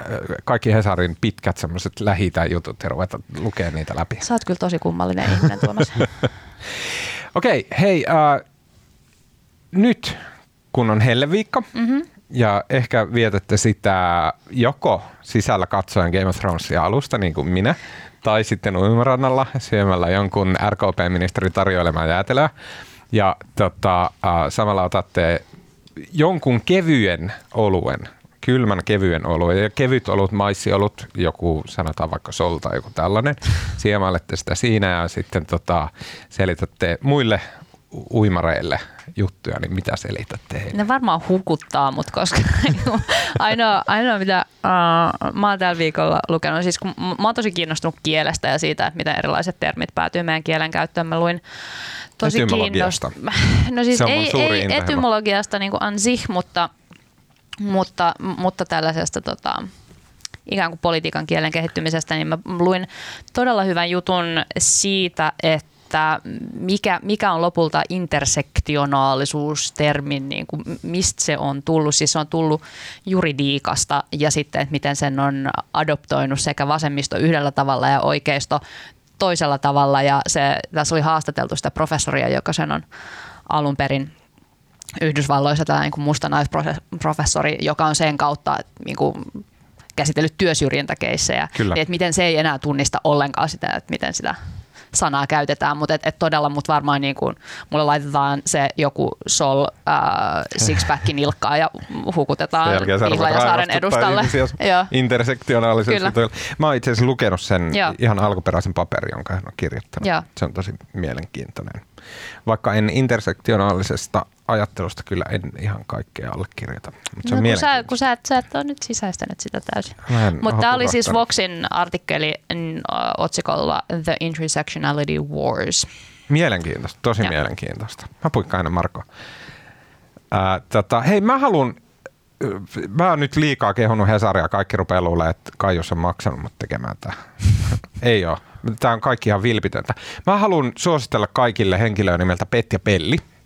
kaikki Hesarin pitkät semmoiset lähi jutut ja ruveta lukea niitä läpi. Sä oot kyllä tosi kummallinen ihminen, Tuomas. Okei, hei, äh, nyt kun on helleviikko mm-hmm. ja ehkä vietätte sitä joko sisällä katsoen Game of Thronesia alusta, niin kuin minä, tai sitten uimarannalla syömällä jonkun RKP-ministeri tarjoilemaan jäätelöä. Ja tota, äh, samalla otatte jonkun kevyen oluen, kylmän kevyen oluen. Ja kevyt olut, maissiolut, joku sanotaan vaikka sol tai joku tällainen. Siemailette sitä siinä ja sitten tota, selitätte muille uimareille juttuja, niin mitä selitätte heille? Ne varmaan hukuttaa mut, koska ainoa, ainoa mitä uh, mä oon tällä viikolla lukenut, siis kun mä oon tosi kiinnostunut kielestä ja siitä, että miten erilaiset termit päätyy meidän kielen käyttöön. Mä luin tosi Etymologiasta. kiinnost- No siis ei, ei etymologiasta niin kuin ansih, mutta, mutta, mutta tällaisesta tota, ikään kuin politiikan kielen kehittymisestä, niin mä luin todella hyvän jutun siitä, että että mikä, mikä on lopulta intersektionaalisuustermin, niin kuin, mistä se on tullut. Siis se on tullut juridiikasta ja sitten, että miten sen on adoptoinut sekä vasemmisto yhdellä tavalla ja oikeisto toisella tavalla. Ja se, tässä oli haastateltu sitä professoria, joka sen on alun perin Yhdysvalloissa tämä niin musta naisprofessori, joka on sen kautta niin kuin käsitellyt työsyrjintäkeissejä, niin että miten se ei enää tunnista ollenkaan sitä, että miten sitä sanaa käytetään, mutta et, et todella mut varmaan niin kuin, mulle laitetaan se joku sol äh, sixpack nilkkaa ja hukutetaan saaren edustalle. Intersektionaalisesti. Mä oon itse asiassa lukenut sen Joo. ihan alkuperäisen paperin, jonka hän on kirjoittanut. Joo. Se on tosi mielenkiintoinen. Vaikka en intersektionaalisesta ajattelusta kyllä en ihan kaikkea allekirjoita. Mutta se no, on kun, sä, kun sä, et, sä et ole nyt sisäistänyt sitä täysin. Mutta tämä oli siis Voxin artikkeli otsikolla The Intersectionality Wars. Mielenkiintoista, tosi ja. mielenkiintoista. Mä puikkaan aina Marko. Ää, tota, hei, mä haluan mä oon nyt liikaa kehunut Hesaria. Kaikki rupeaa luulemaan, että Kaijus on maksanut mut tekemään tämä. Ei ole. Tämä on kaikki ihan vilpitöntä. Mä haluan suositella kaikille henkilöä nimeltä Petja Pelli –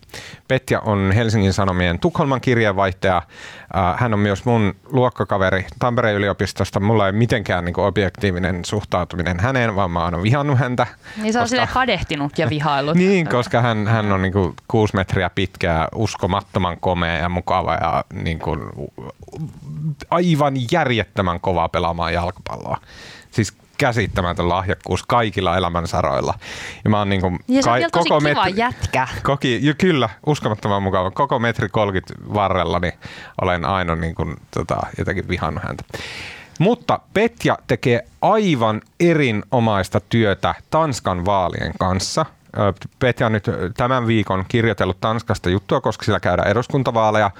Petja on Helsingin Sanomien Tukholman kirjeenvaihtaja. Äh, hän on myös mun luokkakaveri Tampereen yliopistosta. Mulla ei mitenkään niin objektiivinen suhtautuminen häneen, vaan mä oon vihannut häntä. Niin se on koska... kadehtinut ja vihailut. niin, koska hän, hän on niin kuin kuusi metriä pitkä, uskomattoman komea ja mukava ja niin kuin aivan järjettömän kovaa pelaamaan jalkapalloa. Siis käsittämätön lahjakkuus kaikilla elämänsaroilla. Ja mä oon niin kuin ja se on ka- koko kiva metri, jätkä. Koki, jo, kyllä, uskomattoman mukava. Koko metri 30 varrella niin olen aina niin kuin, tota, jotenkin vihannut häntä. Mutta Petja tekee aivan erinomaista työtä Tanskan vaalien kanssa. Petja on nyt tämän viikon kirjoitellut Tanskasta juttua, koska sillä käydään eduskuntavaaleja.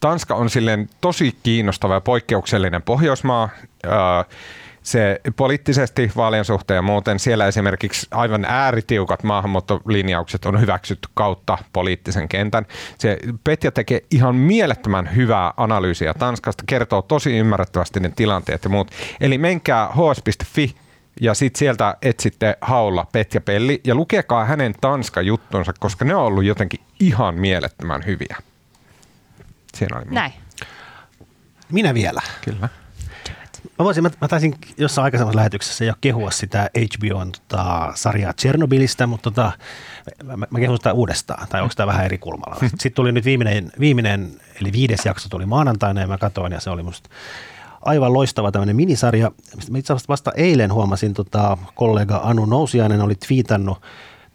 Tanska on silleen tosi kiinnostava ja poikkeuksellinen Pohjoismaa se poliittisesti vaalien suhteen ja muuten siellä esimerkiksi aivan ääritiukat maahanmuuttolinjaukset on hyväksytty kautta poliittisen kentän. Se Petja tekee ihan mielettömän hyvää analyysiä Tanskasta, kertoo tosi ymmärrettävästi ne tilanteet ja muut. Eli menkää hs.fi ja sitten sieltä etsitte haulla Petja Pelli ja lukekaa hänen Tanska-juttunsa, koska ne on ollut jotenkin ihan mielettömän hyviä. Siinä oli Näin. Minä vielä. Kyllä. Mä, voisin, mä, mä taisin jossain aikaisemmassa lähetyksessä jo kehua sitä HBOn tota, sarjaa Chernobylistä, mutta tota, mä, mä kehun sitä uudestaan, tai onko tämä vähän eri kulmalla. Sitten tuli nyt viimeinen, viimeinen, eli viides jakso tuli maanantaina ja mä katsoin ja se oli musta aivan loistava tämmöinen minisarja. Mä itse asiassa vasta eilen huomasin, tota, kollega Anu Nousiainen oli twiitannut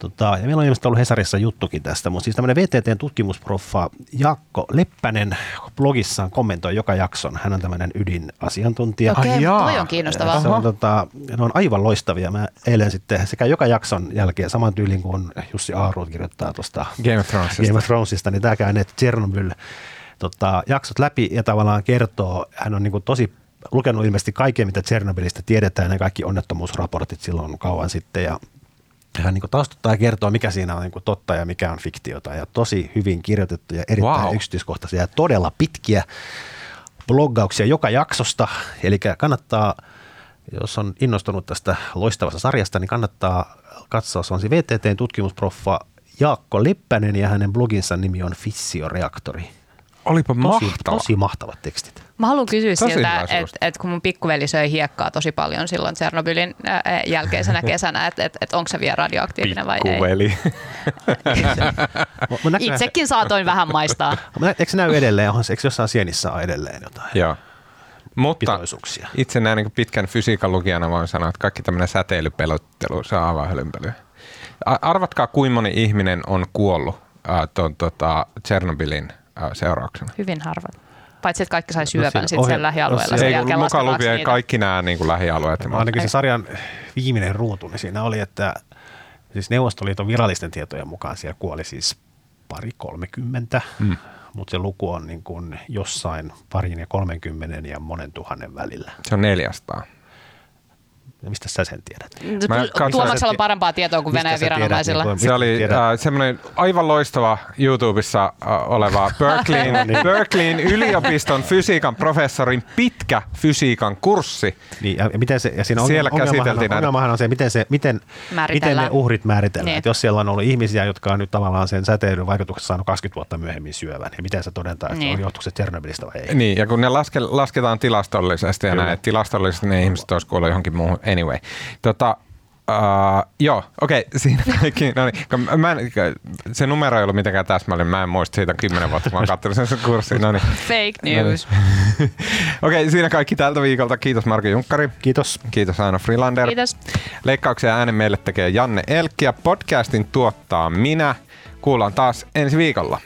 Tota, ja meillä on ilmeisesti ollut Hesarissa juttukin tästä, mutta siis tämmöinen VTTn tutkimusproffa Jaakko Leppänen blogissaan kommentoi joka jakson. Hän on tämmöinen ydinasiantuntija. Okei, okay, toi on kiinnostavaa. Se on, tota, ne on aivan loistavia. Mä eilen sitten sekä joka jakson jälkeen saman tyylin kuin Jussi Aaruut kirjoittaa tuosta Game of Thronesista, Game of Thronesista niin tämä käy ne Chernobyl tota, jaksot läpi ja tavallaan kertoo, hän on niin kuin tosi lukenut ilmeisesti kaikkea, mitä Tsernobylistä tiedetään, ne kaikki onnettomuusraportit silloin kauan sitten ja hän niin taustuttaa ja kertoo, mikä siinä on niin kuin totta ja mikä on fiktiota. Ja tosi hyvin kirjoitettu ja erittäin wow. yksityiskohtaisia ja todella pitkiä bloggauksia joka jaksosta. Eli kannattaa, jos on innostunut tästä loistavasta sarjasta, niin kannattaa katsoa. Se on se VTTn tutkimusproffa Jaakko Leppänen ja hänen bloginsa nimi on Fissioreaktori. Olipa tosi, mahtava. Tosi mahtavat tekstit. Mä haluan kysyä tosi siltä, että et kun mun pikkuveli söi hiekkaa tosi paljon silloin Tsernobylin jälkeisenä kesänä, että et, et onko se vielä radioaktiivinen vai pikkuveli. ei. Itsekin saatoin vähän maistaa. Eikö se näy edelleen? Onko eikö jossain sienissä ole edelleen jotain? Joo. Mutta itse näin niin pitkän fysiikan lukijana voin sanoa, että kaikki tämmöinen säteilypelottelu, se on aivan hölynpölyä. Arvatkaa, kuinka moni ihminen on kuollut äh, tuon tota, Tsernobylin äh, seurauksena. Hyvin harvat. Paitsi, että kaikki sai syövän no, sitten sen lähialueella. Sen jälkeen mukaan lukien kaikki nämä niin kuin lähialueet. Ainakin se sarjan viimeinen ruutu, niin siinä oli, että siis Neuvostoliiton virallisten tietojen mukaan siellä kuoli siis pari kolmekymmentä, mm. mutta se luku on niin kuin jossain parin ja kolmenkymmenen ja monen tuhannen välillä. Se on 400. Mistä sä sen tiedät? Mä katsoin- Tuomaksella on parempaa tietoa kuin Venäjän tiedät, viranomaisilla. niin Se oli tiedät? äh, semmoinen aivan loistava YouTubessa äh, oleva Berkeleyn, Berkeleyn yliopiston fysiikan professorin pitkä fysiikan kurssi. Niin, ja miten se, ja siinä Siellä ongelmahan, käsiteltiin on, näitä. ongelmahan on se, miten, se, miten, miten ne uhrit määritellään. Niin. Niin. Jos siellä on ollut ihmisiä, jotka on nyt tavallaan sen säteilyn vaikutuksessa saanut 20 vuotta myöhemmin syövän, niin miten se todentaa, että Niin. niin. johtuuko se Tjernobylistä vai ei? Niin, ja kun ne laske, lasketaan tilastollisesti ja näin, että tilastollisesti ne ihmiset olisi kuollut johonkin muuhun. Anyway. Tota, Uh, joo, okei, okay, siinä kaikki. No niin, mä en, se numero ei ollut mitenkään täsmällinen, mä en muista siitä kymmenen vuotta, kun mä oon katsonut sen kurssin. No niin. Fake No niin. news. Okei, okay, siinä kaikki tältä viikolta. Kiitos Marko Junkkari. Kiitos. Kiitos Aino Freelander. Kiitos. Leikkauksia ja äänen meille tekee Janne Elkki ja podcastin tuottaa minä. Kuullaan taas ensi viikolla.